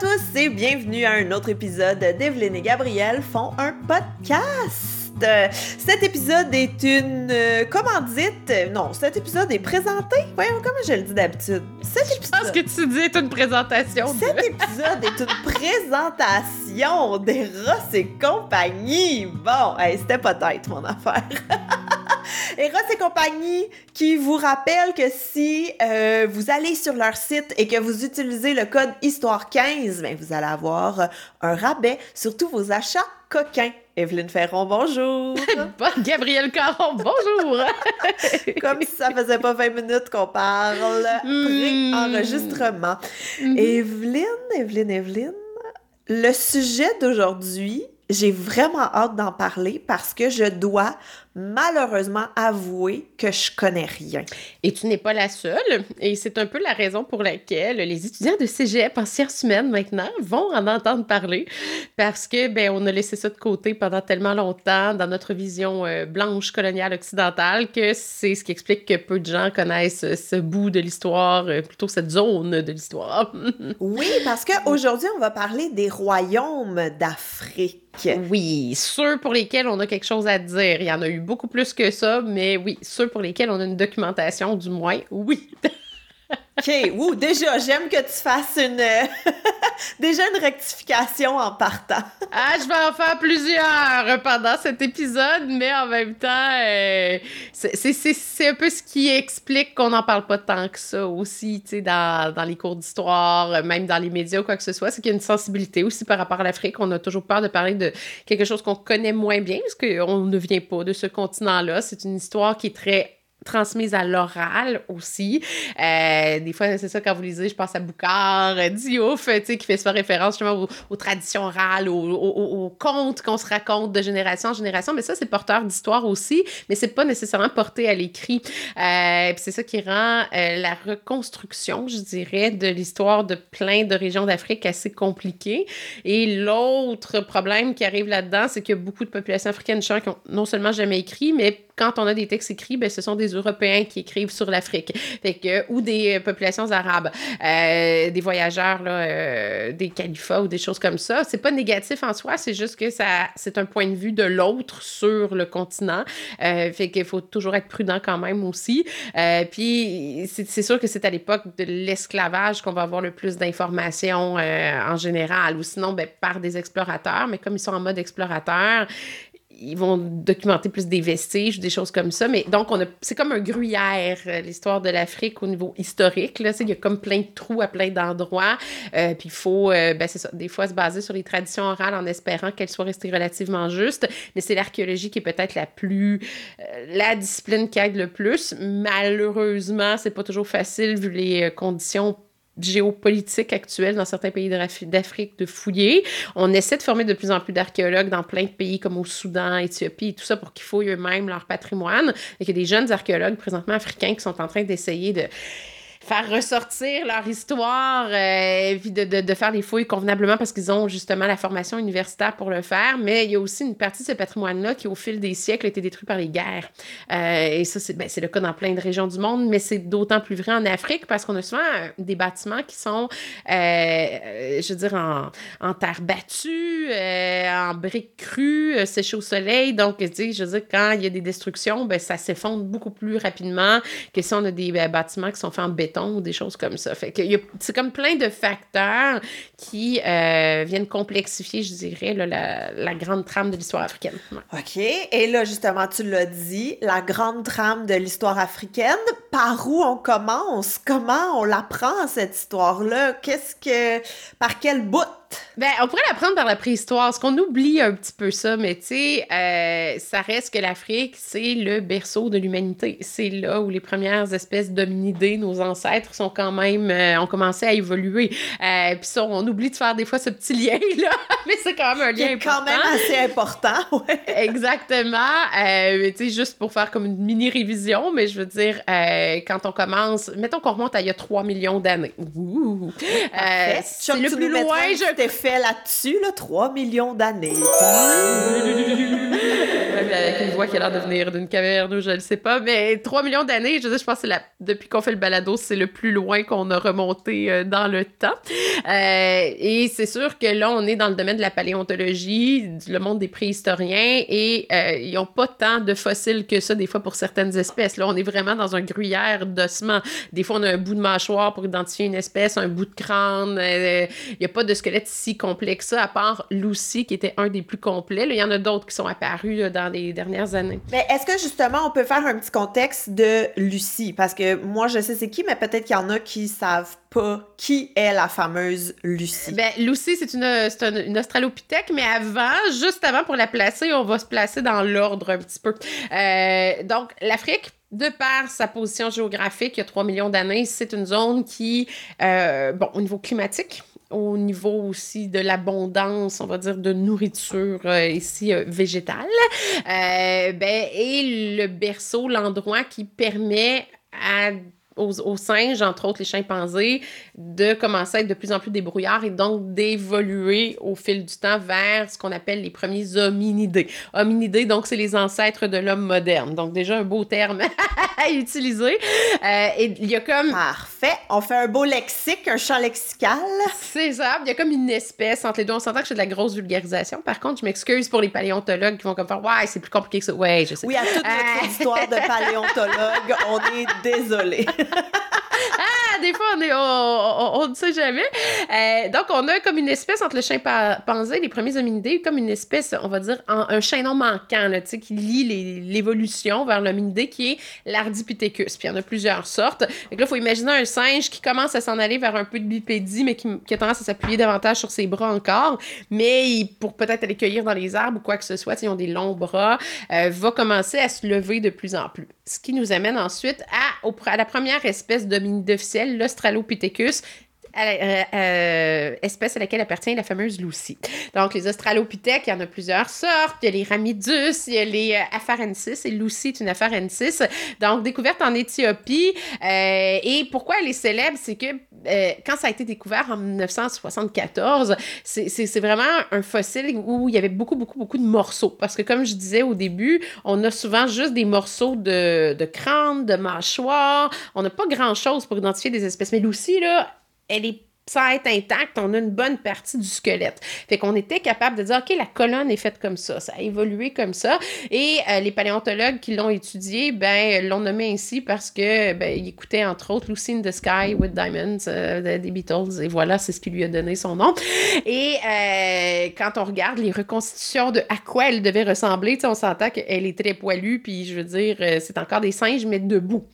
tous et bienvenue à un autre épisode d'Evelyne et Gabriel font un podcast. Cet épisode est une euh, commandite. Non, cet épisode est présenté. Voyons comment je le dis d'habitude? Cet Je pense que tu dis est une présentation. de- Cet épisode est une présentation d'Eros et compagnie. Bon, hey, c'était peut-être mon affaire. Eros et compagnie qui vous rappelle que si euh, vous allez sur leur site et que vous utilisez le code Histoire15, ben vous allez avoir euh, un rabais sur tous vos achats coquins. Evelyne Ferron, bonjour! Bon, Gabriel Caron, bonjour! Comme si ça faisait pas 20 minutes qu'on parle Mm. pré-enregistrement. Mhm. Evelyne, Evelyne, Evelyne, le sujet d'aujourd'hui, j'ai vraiment hâte d'en parler parce que je dois malheureusement avouer que je connais rien. Et tu n'es pas la seule, et c'est un peu la raison pour laquelle les étudiants de cégep en sciences humaines maintenant vont en entendre parler, parce que ben on a laissé ça de côté pendant tellement longtemps dans notre vision euh, blanche coloniale occidentale que c'est ce qui explique que peu de gens connaissent ce bout de l'histoire, euh, plutôt cette zone de l'histoire. Oui, parce qu'aujourd'hui, on va parler des royaumes d'Afrique. Oui, ceux pour lesquels on a quelque chose à dire. Il y en a eu beaucoup plus que ça, mais oui, ceux pour lesquels on a une documentation, du moins, oui. OK, ouh, déjà, j'aime que tu fasses une... déjà une rectification en partant. Ah, je vais en faire plusieurs pendant cet épisode, mais en même temps, euh, c'est un peu ce qui explique qu'on n'en parle pas tant que ça aussi, tu sais, dans, dans les cours d'histoire, euh, même dans les médias ou quoi que ce soit. C'est qu'il y a une sensibilité aussi par rapport à l'Afrique. On a toujours peur de parler de quelque chose qu'on connaît moins bien, parce qu'on ne vient pas de ce continent-là. C'est une histoire qui est très transmise à l'oral aussi. Euh, des fois, c'est ça, quand vous lisez, je pense à Boucard, euh, Diouf, tu sais, qui fait souvent référence justement aux, traditions orales, aux, contes qu'on se raconte de génération en génération. Mais ça, c'est porteur d'histoire aussi, mais c'est pas nécessairement porté à l'écrit. Euh, c'est ça qui rend la reconstruction, je dirais, de l'histoire de plein de régions d'Afrique assez compliquée. Et l'autre problème qui arrive là-dedans, c'est qu'il y a beaucoup de populations africaines qui ont non seulement jamais écrit, mais quand on a des textes écrits, ben, ce sont des Européens qui écrivent sur l'Afrique. Que, ou des euh, populations arabes, euh, des voyageurs, là, euh, des califats ou des choses comme ça. C'est pas négatif en soi, c'est juste que ça, c'est un point de vue de l'autre sur le continent. Euh, fait qu'il faut toujours être prudent quand même aussi. Euh, puis c'est sûr que c'est à l'époque de l'esclavage qu'on va avoir le plus d'informations euh, en général, ou sinon ben, par des explorateurs. Mais comme ils sont en mode explorateur, ils vont documenter plus des vestiges, des choses comme ça. Mais donc, on a, c'est comme un gruyère, euh, l'histoire de l'Afrique au niveau historique. Là, il y a comme plein de trous à plein d'endroits. Euh, puis il faut, euh, ben, c'est ça, des fois se baser sur les traditions orales en espérant qu'elles soient restées relativement justes. Mais c'est l'archéologie qui est peut-être la plus, la discipline qui aide le plus. Malheureusement, c'est pas toujours facile vu les conditions géopolitiques actuelles dans certains pays d'Af- d'Afrique de fouiller. On essaie de former de plus en plus d'archéologues dans plein de pays comme au Soudan, Éthiopie et tout ça pour qu'ils fouillent eux-mêmes leur patrimoine. Et qu'il y a des jeunes archéologues présentement africains qui sont en train d'essayer de faire ressortir leur histoire, euh, de, de, de faire les fouilles convenablement parce qu'ils ont justement la formation universitaire pour le faire. Mais il y a aussi une partie de ce patrimoine-là qui, au fil des siècles, a été détruit par les guerres. Euh, et ça, c'est ben, le cas dans plein de régions du monde, mais c'est d'autant plus vrai en Afrique parce qu'on a souvent euh, des bâtiments qui sont, euh, je veux dire, en, en terre battue, en briques crues, séchées au soleil. Donc, je veux dire, quand il y a des destructions, ben, ça s'effondre beaucoup plus rapidement que si on a des ben, bâtiments qui sont faits en béton ou des choses comme ça. Fait que c'est comme plein de facteurs qui euh, viennent complexifier, je dirais, la, la grande trame de l'histoire africaine. OK. Et là, justement, tu l'as dit, la grande trame de l'histoire africaine. Par où on commence? Comment on l'apprend, cette histoire-là? Qu'est-ce que... Par quel bout? Ben, on pourrait l'apprendre par la préhistoire, parce qu'on oublie un petit peu ça, mais tu sais, euh, ça reste que l'Afrique, c'est le berceau de l'humanité. C'est là où les premières espèces d'hominidés, nos ancêtres, sont quand même, euh, ont commencé à évoluer. Euh, Puis ça, on oublie de faire des fois ce petit lien-là, mais c'est quand même un lien est quand important. même assez important, ouais. Exactement. Mais tu sais, juste pour faire comme une mini-révision, mais je veux dire, quand on commence, mettons qu'on remonte à il y a 3 millions d'années. C'est le plus loin, je effet là-dessus, là, 3 millions d'années. avec une voix qui a l'air de venir d'une caverne je ne sais pas. Mais 3 millions d'années, je, je pense que depuis qu'on fait le balado, c'est le plus loin qu'on a remonté euh, dans le temps. Euh, et c'est sûr que là, on est dans le domaine de la paléontologie, le monde des préhistoriens, et euh, ils n'ont pas tant de fossiles que ça, des fois, pour certaines espèces. Là, on est vraiment dans un gruyère d'ossements. Des fois, on a un bout de mâchoire pour identifier une espèce, un bout de crâne. Il n'y a pas de squelette si complexe ça, à part Lucy, qui était un des plus complets. Il y en a d'autres qui sont apparus dans les dernières années. Mais est-ce que justement, on peut faire un petit contexte de Lucie? Parce que moi, je sais c'est qui, mais peut-être qu'il y en a qui savent pas qui est la fameuse Lucie. Ben, Lucie, c'est une, une, une, australopithèque, mais avant, juste avant pour la placer, on va se placer dans l'ordre un petit peu. Euh, donc, l'Afrique, de par sa position géographique, il y a 3 millions d'années, c'est une zone qui, euh, bon, au niveau climatique, au niveau aussi de l'abondance, on va dire, de nourriture euh, ici euh, végétale, euh, ben, et le berceau, l'endroit qui permet à aux, singes, entre autres les chimpanzés, de commencer à être de plus en plus débrouillards et donc d'évoluer au fil du temps vers ce qu'on appelle les premiers hominidés. Hominidés, donc, c'est les ancêtres de l'homme moderne. Donc, déjà un beau terme à utiliser. Euh, et il y a comme... Parfait. On fait un beau lexique, un champ lexical. C'est ça. Il y a comme une espèce entre les deux. On s'entend que c'est de la grosse vulgarisation. Par contre, je m'excuse pour les paléontologues qui vont comme faire « Ouais, c'est plus compliqué que ça. » Ouais, je sais. Oui, à toute notre euh. histoire de paléontologue, on est désolé. Ah, des fois, on ne sait jamais. Euh, donc, on a comme une espèce entre le chimpanzé et les premiers hominidés, comme une espèce, on va dire, un chaînon manquant, là, qui lie l'évolution vers l'hominidé, qui est l'Ardipithecus. Puis, il y en a plusieurs sortes. Donc là, il faut imaginer un singe qui commence à s'en aller vers un peu de bipédie, mais qui, a tendance à s'appuyer davantage sur ses bras encore. Mais pour peut-être aller cueillir dans les arbres ou quoi que ce soit, ils ont des longs bras, euh, va commencer à se lever de plus en plus. Ce qui nous amène ensuite à, la première espèce d'hominide officielle, l'Australopithecus, euh, euh, espèce à laquelle appartient la fameuse Lucie. Donc, les Australopithèques, il y en a plusieurs sortes. Il y a les Ramidus, il y a les euh, Afarensis, et Lucie est une Afarensis. Donc, découverte en Éthiopie. et pourquoi elle est célèbre? C'est que quand ça a été découvert en 1974, c'est vraiment un fossile où il y avait beaucoup, beaucoup, beaucoup de morceaux. Parce que, comme je disais au début, on a souvent juste des morceaux de, de crâne, de mâchoire. On n'a pas grand-chose pour identifier des espèces. Mais Lucie, là, elle est ça être intacte, on a une bonne partie du squelette. Fait qu'on était capable de dire, OK, la colonne est faite comme ça, ça a évolué comme ça. Et euh, les paléontologues qui l'ont étudié, ben, l'ont nommé ainsi parce que, ben, il écoutait entre autres Lucy in the Sky with Diamonds euh, des Beatles, et voilà, c'est ce qui lui a donné son nom. Et euh, quand on regarde les reconstitutions de à quoi elle devait ressembler, on s'entend qu'elle est très poilue, puis je veux dire, c'est encore des singes, mais debout.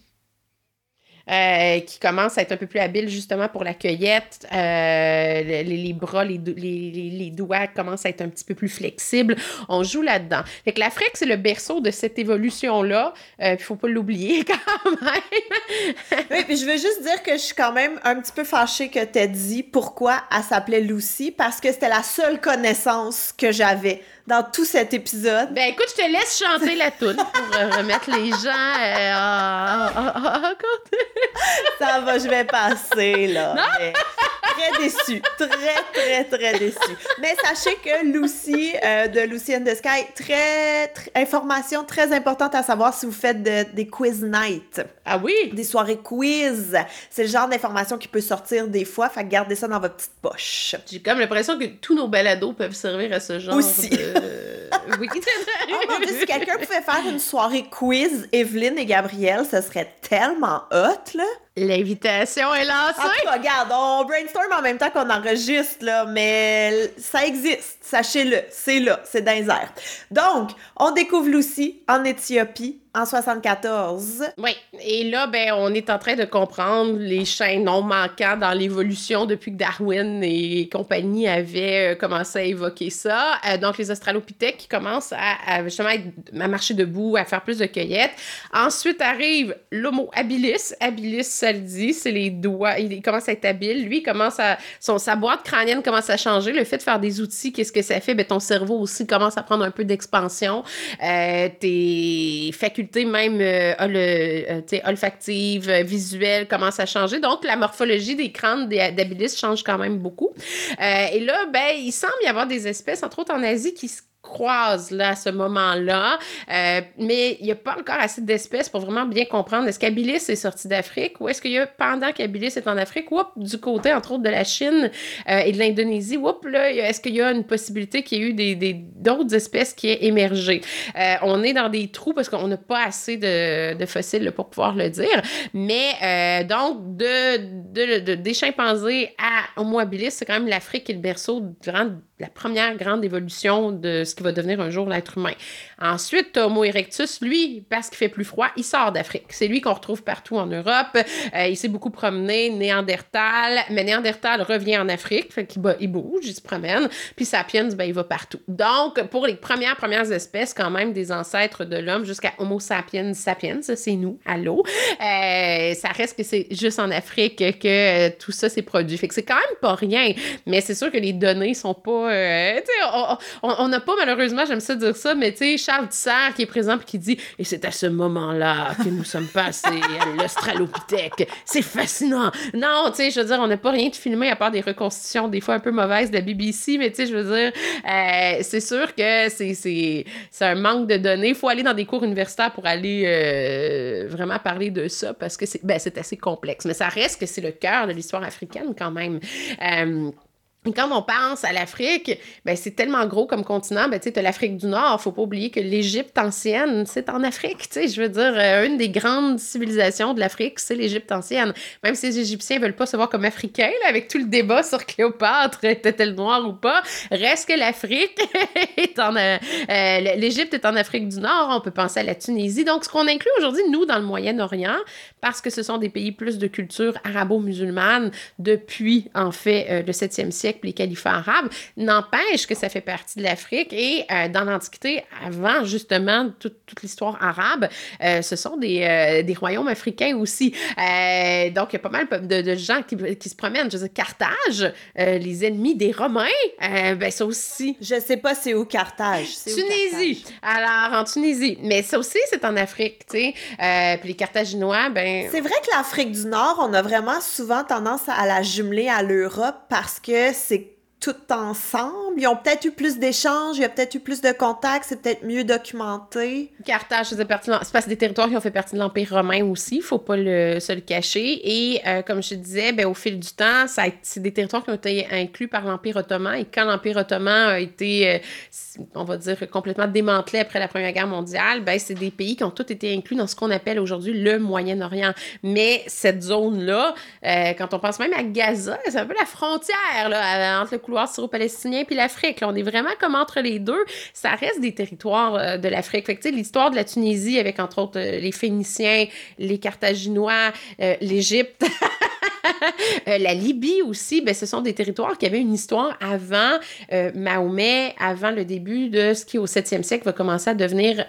Euh, qui commence à être un peu plus habile justement pour la cueillette. Euh, les, bras, les, les, doigts commencent à être un petit peu plus flexibles. On joue là-dedans. Fait que l'Afrique, c'est le berceau de cette évolution-là. Il euh, faut pas l'oublier quand même. oui, puis je veux juste dire que je suis quand même un petit peu fâchée que tu dit pourquoi elle s'appelait Lucy, parce que c'était la seule connaissance que j'avais dans tout cet épisode. Ben écoute, je te laisse chanter la toune pour euh, remettre les gens euh, Ça va, je vais passer, là. très déçu. Très, très, très déçu. Mais sachez que Lucy, euh, de Lucy and the Sky, très, information très importante à savoir si vous faites des quiz night. Ah oui? Des soirées quiz. C'est le genre d'information qui peut sortir des fois, fait gardez ça dans votre petite poche. J'ai comme l'impression que tous nos balados peuvent servir à ce genre Aussi. Euh, oui. oh si quelqu'un pouvait faire une soirée quiz, Evelyne et Gabrielle, ce serait tellement hot, là. L'invitation est lancée. En tout regarde, on brainstorm en même temps qu'on enregistre, là, mais ça existe, sachez-le, c'est là, c'est dans les airs. Donc, on découvre Lucy en Éthiopie en 74. Oui, et là, ben, on est en train de comprendre les chaînes non manquants dans l'évolution depuis que Darwin et compagnie avaient euh, commencé à évoquer ça. Euh, donc, les Australopithèques commencent à, justement à marcher debout, à faire plus de cueillettes. Ensuite arrive l'Homo habilis. Habilis, ça le dit, c'est les doigts. Il, commence à être habile. Lui, commence à, son, sa boîte crânienne commence à changer. Le fait de faire des outils, qu'est-ce que ça fait? Ben, ton cerveau aussi commence à prendre un peu d'expansion. Euh, tes facultés même euh, euh, olfactive, euh, visuelle commence à changer. Donc, la morphologie des crânes d'habilis change quand même beaucoup. et là, ben, il semble y avoir des espèces, entre autres en Asie, qui se croisent là, à ce moment-là. Euh, mais il n'y a pas encore assez d'espèces pour vraiment bien comprendre est-ce qu'Abilis est sorti d'Afrique ou est-ce qu'il y a, pendant qu'Abilis est en Afrique, whoop, du côté, entre autres, de la Chine euh, et de l'Indonésie, est-ce qu'il y a une possibilité qu'il y ait eu des, d'autres espèces qui aient émergé? Euh, on est dans des trous parce qu'on n'a pas assez de, fossiles pour pouvoir le dire. Mais donc, de, des chimpanzés à Homo habilis, c'est quand même l'Afrique qui est le berceau durant la première grande évolution de ce qui va devenir un jour l'être humain. Ensuite, Homo erectus, lui, parce qu'il fait plus froid, il sort d'Afrique. C'est lui qu'on retrouve partout en Europe. Euh, il s'est beaucoup promené, Néandertal, mais Néandertal revient en Afrique, fait qu'il il bouge, il se promène, puis Sapiens, ben, il va partout. Donc, pour les premières, premières espèces, quand même, des ancêtres de l'homme jusqu'à Homo sapiens sapiens, c'est nous, allô, euh, ça reste que c'est juste en Afrique que euh, tout ça s'est produit. Fait que c'est quand même pas rien, mais c'est sûr que les données sont pas... Euh, on n'a pas, malheureusement, j'aime ça dire ça, mais tu sais, Charles Tissard qui est présent et qui dit « Et c'est à ce moment-là que nous sommes passés à l'Australopithèque. C'est fascinant! » Non, tu sais, je veux dire, on n'a pas rien de filmé à part des reconstitutions des fois un peu mauvaises de la BBC, mais tu sais, je veux dire, euh, c'est sûr que c'est un manque de données. Il faut aller dans des cours universitaires pour aller euh, vraiment parler de ça parce que c'est ben, assez complexe. Mais ça reste que c'est le cœur de l'histoire africaine quand même. Quand on pense à l'Afrique, ben c'est tellement gros comme continent. Ben, tu sais, l'Afrique du Nord. Faut pas oublier que l'Égypte ancienne, c'est en Afrique. Tu sais, je veux dire, euh, une des grandes civilisations de l'Afrique, c'est l'Égypte ancienne. Même si les Égyptiens veulent pas se voir comme africains, avec tout le débat sur Cléopâtre, était-elle noire ou pas, reste que l'Afrique est en... Euh, euh, L'Égypte est en Afrique du Nord. On peut penser à la Tunisie. Donc, ce qu'on inclut aujourd'hui, nous, dans le Moyen-Orient, parce que ce sont des pays plus de culture arabo-musulmane depuis, en fait, le 7e siècle, les califats arabes, n'empêche que ça fait partie de l'Afrique et euh, dans l'Antiquité, avant justement toute, l'histoire arabe, euh, ce sont des, euh, des, royaumes africains aussi. donc, il y a pas mal de, de gens qui, qui, se promènent. Je veux dire, Carthage, les ennemis des Romains, ben ça aussi. Je sais pas c'est où Carthage. Tunisie. Alors, en Tunisie. Mais ça aussi, c'est en Afrique, tu sais. puis les Carthaginois, ben... C'est vrai que l'Afrique du Nord, on a vraiment souvent tendance à la jumeler à l'Europe parce que c'est tout ensemble. Ils ont peut-être eu plus d'échanges, il y a peut-être eu plus de contacts, c'est peut-être mieux documenté. Carthage faisait partie de c'est des territoires qui ont fait partie de l'Empire romain aussi, faut pas le, se le cacher. Et euh, comme je te disais, ben, au fil du temps, c'est des territoires qui ont été inclus par l'Empire ottoman. Et quand l'Empire ottoman a été, euh, on va dire, complètement démantelé après la Première Guerre mondiale, ben, c'est des pays qui ont tous été inclus dans ce qu'on appelle aujourd'hui le Moyen-Orient. Mais cette zone-là, euh, quand on pense même à Gaza, c'est un peu la frontière là, entre le couloir syro-palestinien puis l'Afrique. On est vraiment comme entre les deux. Ça reste des territoires euh, de l'Afrique. Fait que, l'histoire de la Tunisie avec, entre autres, euh, les Phéniciens, les Carthaginois, euh, l'Égypte. la Libye aussi, ben, ce sont des territoires qui avaient une histoire avant Mahomet, avant le début de ce qui, au 7e siècle, va commencer à devenir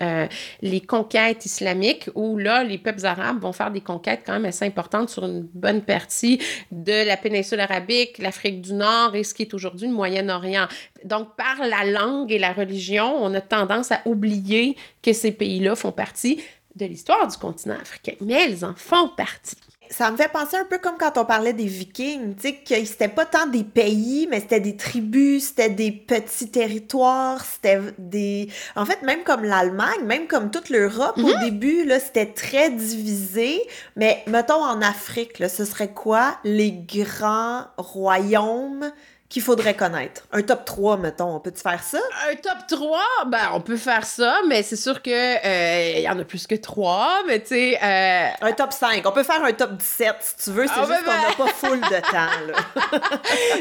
les conquêtes islamiques, où là, les peuples arabes vont faire des conquêtes quand même assez importantes sur une bonne partie de la péninsule arabique, l'Afrique du Nord et ce qui est aujourd'hui du Moyen-Orient. Donc, par la langue et la religion, on a tendance à oublier que ces pays-là font partie de l'histoire du continent africain. Mais elles en font partie. Ça me fait penser un peu comme quand on parlait des Vikings, tu sais, que c'était pas tant des pays, mais c'était des tribus, c'était des petits territoires, c'était des... En fait, même comme l'Allemagne, même comme toute l'Europe, au mhm. début, là, c'était très divisé, mais mettons en Afrique, là, ce serait quoi? Les grands royaumes qu'il faudrait connaître? Un top 3, mettons, on peut-tu faire ça? Un top 3? Ben, on peut faire ça, mais c'est sûr que euh, y en a plus que 3, mais tu sais... Euh, un top 5. On peut faire un top 17, si tu veux, c'est ah, juste qu'on n'a pas full de temps, là.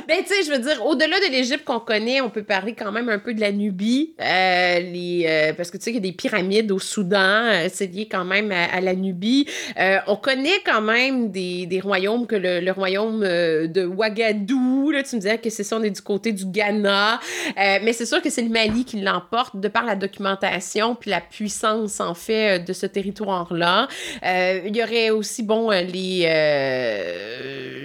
ben, tu sais, je veux dire, au-delà de l'Égypte qu'on connaît, on peut parler quand même un peu de la Nubie, euh, les, parce que tu sais qu'il y a des pyramides au Soudan, c'est lié quand même à, la Nubie. on connaît quand même des, des royaumes, que le, le royaume de Ouagadou, là, tu me disais que c'est ça, on est du côté du Ghana. Euh, mais c'est sûr que c'est le Mali qui l'emporte de par la documentation puis la puissance, en fait, euh, de ce territoire-là. Euh, il y aurait aussi, bon, les...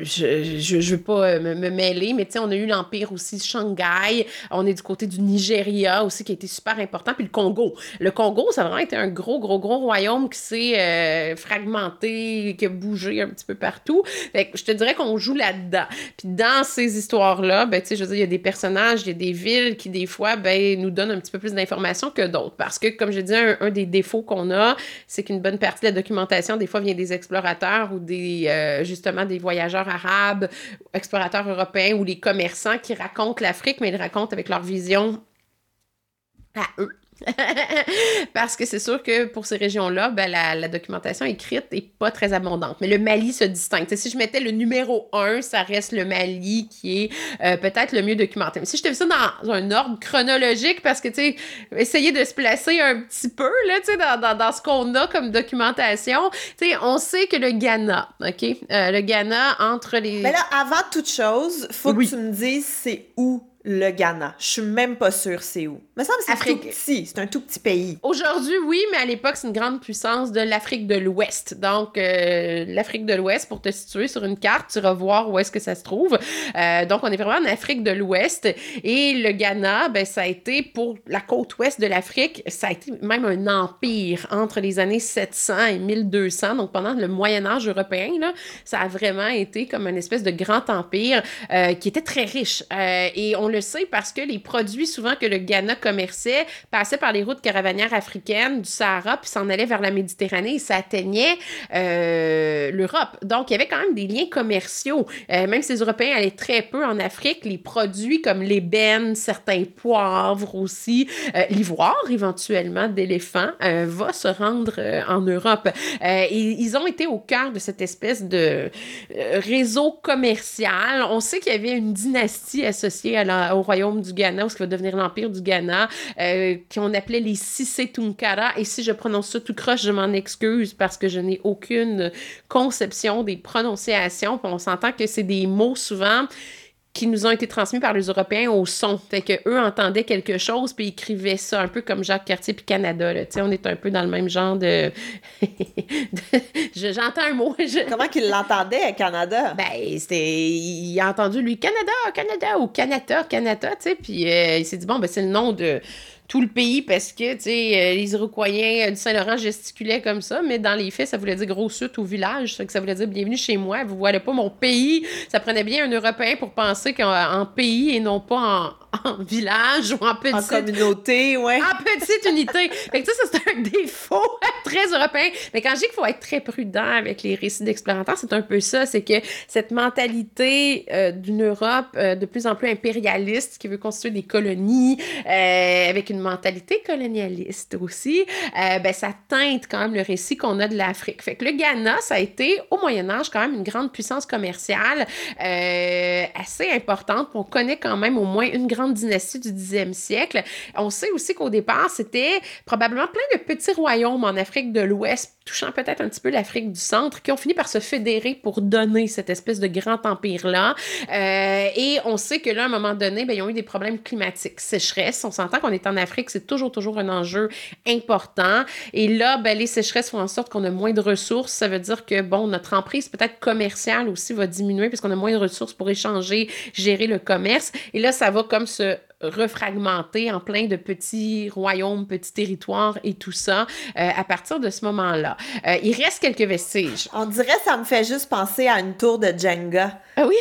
je, ne veux pas me, mêler, mais tu sais, on a eu l'Empire aussi Shanghai. On est du côté du Nigeria aussi, qui a été super important. Puis le Congo. Le Congo, ça a vraiment été un gros, gros, gros royaume qui s'est fragmenté, qui a bougé un petit peu partout. Je te dirais qu'on joue là-dedans. Puis dans ces histoires-là, ben, tu sais, je il y a des personnages, il y a des villes qui, des fois, ben, nous donnent un petit peu plus d'informations que d'autres. Parce que, comme je dis, un, un des défauts qu'on a, c'est qu'une bonne partie de la documentation, des fois, vient des explorateurs ou des, euh, justement, des voyageurs arabes, explorateurs européens ou les commerçants qui racontent l'Afrique, mais ils racontent avec leur vision à eux. Parce que c'est sûr que pour ces régions-là, ben, la, documentation écrite n'est pas très abondante. Mais le Mali se distingue. si je mettais le numéro 1, ça reste le Mali qui est euh, peut-être le mieux documenté. Mais si je te fais ça dans un ordre chronologique, parce que, tu sais, essayer de se placer un petit peu, là, tu sais, dans, dans, ce qu'on a comme documentation, tu sais, on sait que le Ghana, OK? Euh, le Ghana, entre les... Mais là, avant toute chose, faut que tu me dises c'est où le Ghana. Je suis même pas sûre c'est où. Me semble c'est tout petit, c'est un tout petit pays. Aujourd'hui, oui, mais à l'époque, c'est une grande puissance de l'Afrique de l'Ouest. Donc, euh, l'Afrique de l'Ouest, pour te situer sur une carte, tu vas voir où est-ce que ça se trouve. Euh, donc, on est vraiment en Afrique de l'Ouest. Et le Ghana, ben, ça a été pour la côte ouest de l'Afrique, ça a été même un empire entre les années 700 et 1200. Donc, pendant le Moyen Âge européen, là, ça a vraiment été comme une espèce de grand empire euh, qui était très riche. et on le sait parce que les produits souvent que le Ghana commerçait passaient par les routes caravanières africaines du Sahara puis s'en allaient vers la Méditerranée et ça atteignait euh, l'Europe. Donc, il y avait quand même des liens commerciaux. Euh, même si les Européens allaient très peu en Afrique, les produits comme l'ébène, certains poivres aussi, euh, l'ivoire éventuellement d'éléphant va se rendre en Europe. et ils ont été au cœur de cette espèce de réseau commercial. On sait qu'il y avait une dynastie associée à la au royaume du Ghana, ou ce qui va devenir l'empire du Ghana, euh, qu'on appelait les Sissé Tunkara. Et si je prononce ça tout croche, je m'en excuse parce que je n'ai aucune conception des prononciations. on s'entend que c'est des mots souvent qui nous ont été transmis par les Européens au son. Fait que eux entendaient quelque chose puis écrivaient ça un peu comme Jacques Cartier puis Canada. Là. on est un peu dans le même genre de. J'entends un mot. Comment qu'il l'entendait, Canada? Ben, c'était. Il a entendu lui Canada, Canada ou Canada, Canada, tu sais. Puis euh, il s'est dit, bon, ben, c'est le nom de tout le pays parce que, tu sais, euh, les Iroquois du Saint-Laurent gesticulaient comme ça, mais dans les faits, ça voulait dire gros sud au village. Ça, ça voulait dire bienvenue chez moi. Vous voyez pas mon pays. Ça prenait bien un Européen pour penser qu'en pays et non pas en, en village ou en petite... En communauté, ouais. En petite unité. Fait que ça, c'est un défaut très européen. Mais quand je dis qu'il faut être très prudent avec les récits d'explorateurs, c'est un peu ça. C'est que cette mentalité euh, d'une Europe euh, de plus en plus impérialiste qui veut construire des colonies euh, avec une mentalité colonialiste aussi, ben, ça teinte quand même le récit qu'on a de l'Afrique. Fait que le Ghana, ça a été au Moyen Âge quand même une grande puissance commerciale assez importante. On connaît quand même au moins une grande dynastie du 10e siècle. On sait aussi qu'au départ, c'était probablement plein de petits royaumes en Afrique de l'Ouest, touchant peut-être un petit peu l'Afrique du Centre, qui ont fini par se fédérer pour donner cette espèce de grand empire-là. Euh, et on sait que là, à un moment donné, ben, ils ont eu des problèmes climatiques, sécheresse. On s'entend qu'on est en Afrique, c'est toujours, toujours un enjeu important. Et là, ben, les sécheresses font en sorte qu'on a moins de ressources. Ça veut dire que, bon, notre emprise peut-être commerciale aussi va diminuer parce qu'on a moins de ressources pour échanger, gérer le commerce. Et là, ça va comme se refragmenté en plein de petits royaumes, petits territoires et tout ça euh, à partir de ce moment-là. Euh, il reste quelques vestiges. On dirait ça me fait juste penser à une tour de Jenga. Ah oui?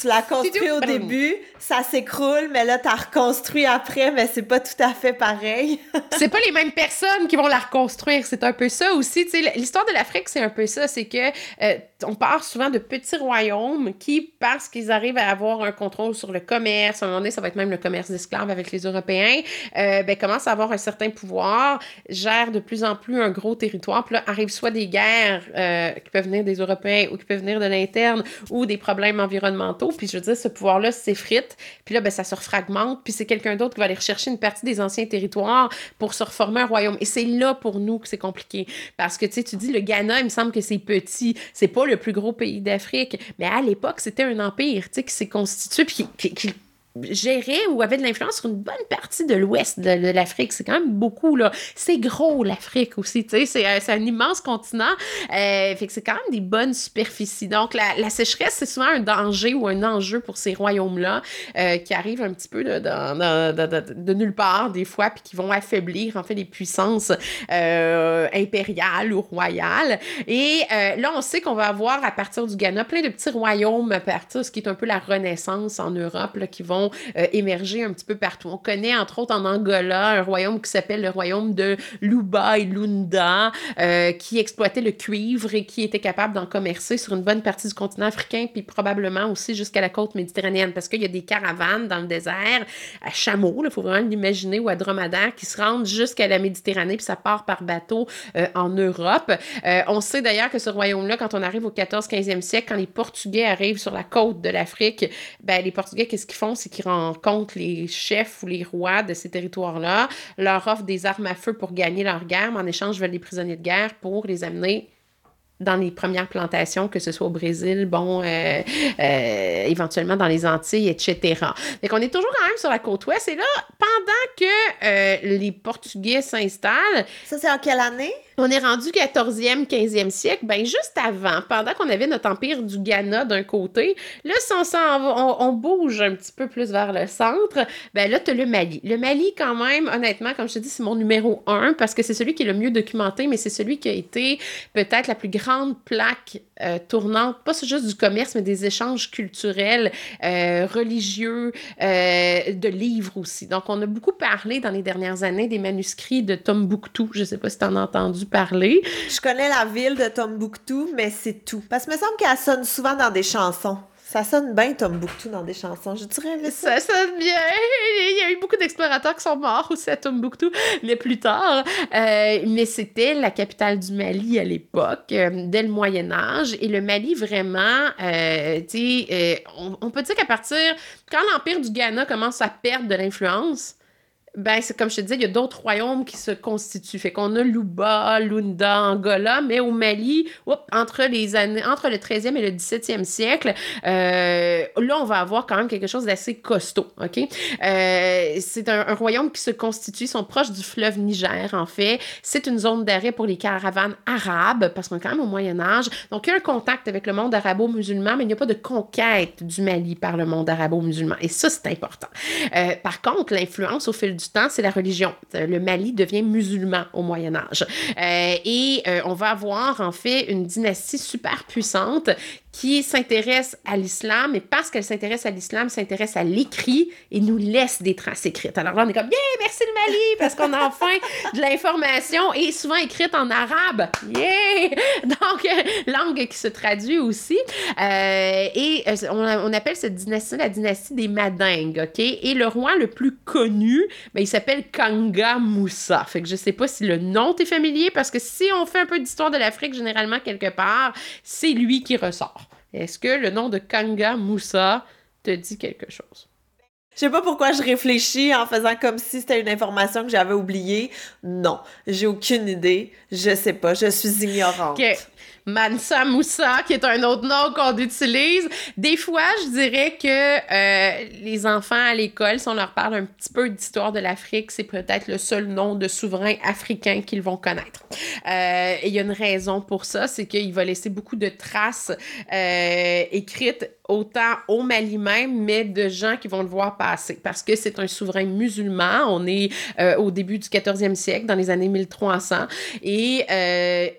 tu l'as construit au début, ça s'écroule, mais là, tu as reconstruit après, mais c'est pas tout à fait pareil. c'est pas les mêmes personnes qui vont la reconstruire. C'est un peu ça aussi. L'histoire de l'Afrique, c'est un peu ça. C'est que euh, on part souvent de petits royaumes qui, parce qu'ils arrivent à avoir un contrôle sur le commerce, à un moment donné, ça va être même le commerce d'esclaves avec les Européens, euh, ben, commencent à avoir un certain pouvoir, gèrent de plus en plus un gros territoire. Puis là, arrivent soit des guerres euh, qui peuvent venir des Européens ou qui peuvent venir de l'interne ou des problèmes environnementaux. Puis je veux dire, ce pouvoir-là s'effrite. Puis là, ben, ça se refragmente. Puis c'est quelqu'un d'autre qui va aller rechercher une partie des anciens territoires pour se reformer un royaume. Et c'est là pour nous que c'est compliqué. Parce que tu tu dis, le Ghana, il me semble que c'est petit. C'est pas le plus gros pays d'Afrique. Mais à l'époque, c'était un empire, qui s'est constitué puis qui, gérait ou avait de l'influence sur une bonne partie de l'ouest de, l'Afrique. C'est quand même beaucoup, là. C'est gros, l'Afrique aussi, tu sais. C'est, euh, un immense continent. Euh, fait que c'est quand même des bonnes superficies. Donc, la, sécheresse, c'est souvent un danger ou un enjeu pour ces royaumes-là euh, qui arrivent un petit peu de, nulle part, des fois, puis qui vont affaiblir, en fait, les puissances impériales ou royales. Et là, on sait qu'on va avoir, à partir du Ghana, plein de petits royaumes à partir ce qui est un peu la Renaissance en Europe, là, qui vont euh, émerger un petit peu partout. On connaît entre autres en Angola un royaume qui s'appelle le royaume de Luba et Lunda, euh, qui exploitait le cuivre et qui était capable d'en commercer sur une bonne partie du continent africain, puis probablement aussi jusqu'à la côte méditerranéenne, parce qu'il y a des caravanes dans le désert à chameau, il faut vraiment l'imaginer, ou à dromadaire, qui se rendent jusqu'à la Méditerranée, puis ça part par bateau euh, en Europe. on sait d'ailleurs que ce royaume-là, quand on arrive au 14-15e siècle, quand les Portugais arrivent sur la côte de l'Afrique, ben, les Portugais, qu'est-ce qu'ils font? Qu'ils rencontrent les chefs ou les rois de ces territoires-là, leur offrent des armes à feu pour gagner leur guerre, mais en échange, veulent des prisonniers de guerre pour les amener dans les premières plantations, que ce soit au Brésil, bon, euh, euh, éventuellement dans les Antilles, etc. Donc, on est toujours quand même sur la côte ouest. Et là, pendant que euh, les Portugais s'installent... Ça, c'est en quelle année? On est rendu 14e, 15e siècle. Ben, juste avant, pendant qu'on avait notre empire du Ghana d'un côté, là, si on, on, on, bouge un petit peu plus vers le centre, ben là, tu as le Mali. Le Mali, quand même, honnêtement, comme je te dis, c'est mon numéro un parce que c'est celui qui est le mieux documenté, mais c'est celui qui a été peut-être la plus grande plaque euh, tournante, pas juste du commerce, mais des échanges culturels, euh, religieux, euh, de livres aussi. Donc, on a beaucoup parlé dans les dernières années des manuscrits de Tombouctou. Je sais pas si tu en as entendu parler. Je connais la ville de Tombouctou, mais c'est tout. Parce que me semble qu'elle sonne souvent dans des chansons. Ça sonne bien Tombouctou dans des chansons, je dirais. Ça sonne bien. Il y a eu beaucoup d'explorateurs qui sont morts aussi à Tombouctou, mais plus tard. Euh, mais c'était la capitale du Mali à l'époque, euh, dès le Moyen Âge. Et le Mali, vraiment, euh, tu sais, on, on, peut dire qu'à partir, quand l'Empire du Ghana commence à perdre de l'influence, ben, c'est comme je te disais, il y a d'autres royaumes qui se constituent. Fait qu'on a Luba, Lunda, Angola, mais au Mali, entre les années, entre le 13e et le 17e siècle, euh, là, on va avoir quand même quelque chose d'assez costaud, OK? Euh, c'est un, royaume qui se constitue, ils sont proches du fleuve Niger, en fait. C'est une zone d'arrêt pour les caravanes arabes, parce qu'on est quand même au Moyen Âge. Donc, il y a un contact avec le monde arabo-musulman, mais il n'y a pas de conquête du Mali par le monde arabo-musulman. Et ça, c'est important. Euh, par contre, l'influence au fil du temps, c'est la religion. Euh, le Mali devient musulman au Moyen Âge. Euh, et euh, on va avoir en fait une dynastie super puissante qui s'intéresse à l'islam, et parce qu'elle s'intéresse à l'islam, s'intéresse à l'écrit et nous laisse des traces écrites. Alors là, on est comme, yeah, merci le Mali, parce qu'on a enfin de l'information et souvent écrite en arabe. Yeah! Donc, langue qui se traduit aussi. Euh, et euh, on, on, appelle cette dynastie la dynastie des Madingues, OK? Et le roi le plus connu, ben, il s'appelle Kanga Moussa. Fait que je sais pas si le nom t'est familier, parce que si on fait un peu d'histoire de l'Afrique, généralement, quelque part, c'est lui qui ressort. Est-ce que le nom de Kanga Moussa te dit quelque chose? Je sais pas pourquoi je réfléchis en faisant comme si c'était une information que j'avais oubliée. Non, j'ai aucune idée. Je sais pas, je suis ignorante. Mansa Moussa, qui est un autre nom qu'on utilise. Des fois, je dirais que euh, les enfants à l'école, si on leur parle un petit peu d'histoire de l'Afrique, c'est peut-être le seul nom de souverain africain qu'ils vont connaître. Euh, et il y a une raison pour ça, c'est qu'il va laisser beaucoup de traces euh, écrites autant au Mali même, mais de gens qui vont le voir passer, parce que c'est un souverain musulman. On est au début du 14e siècle, dans les années 1300, et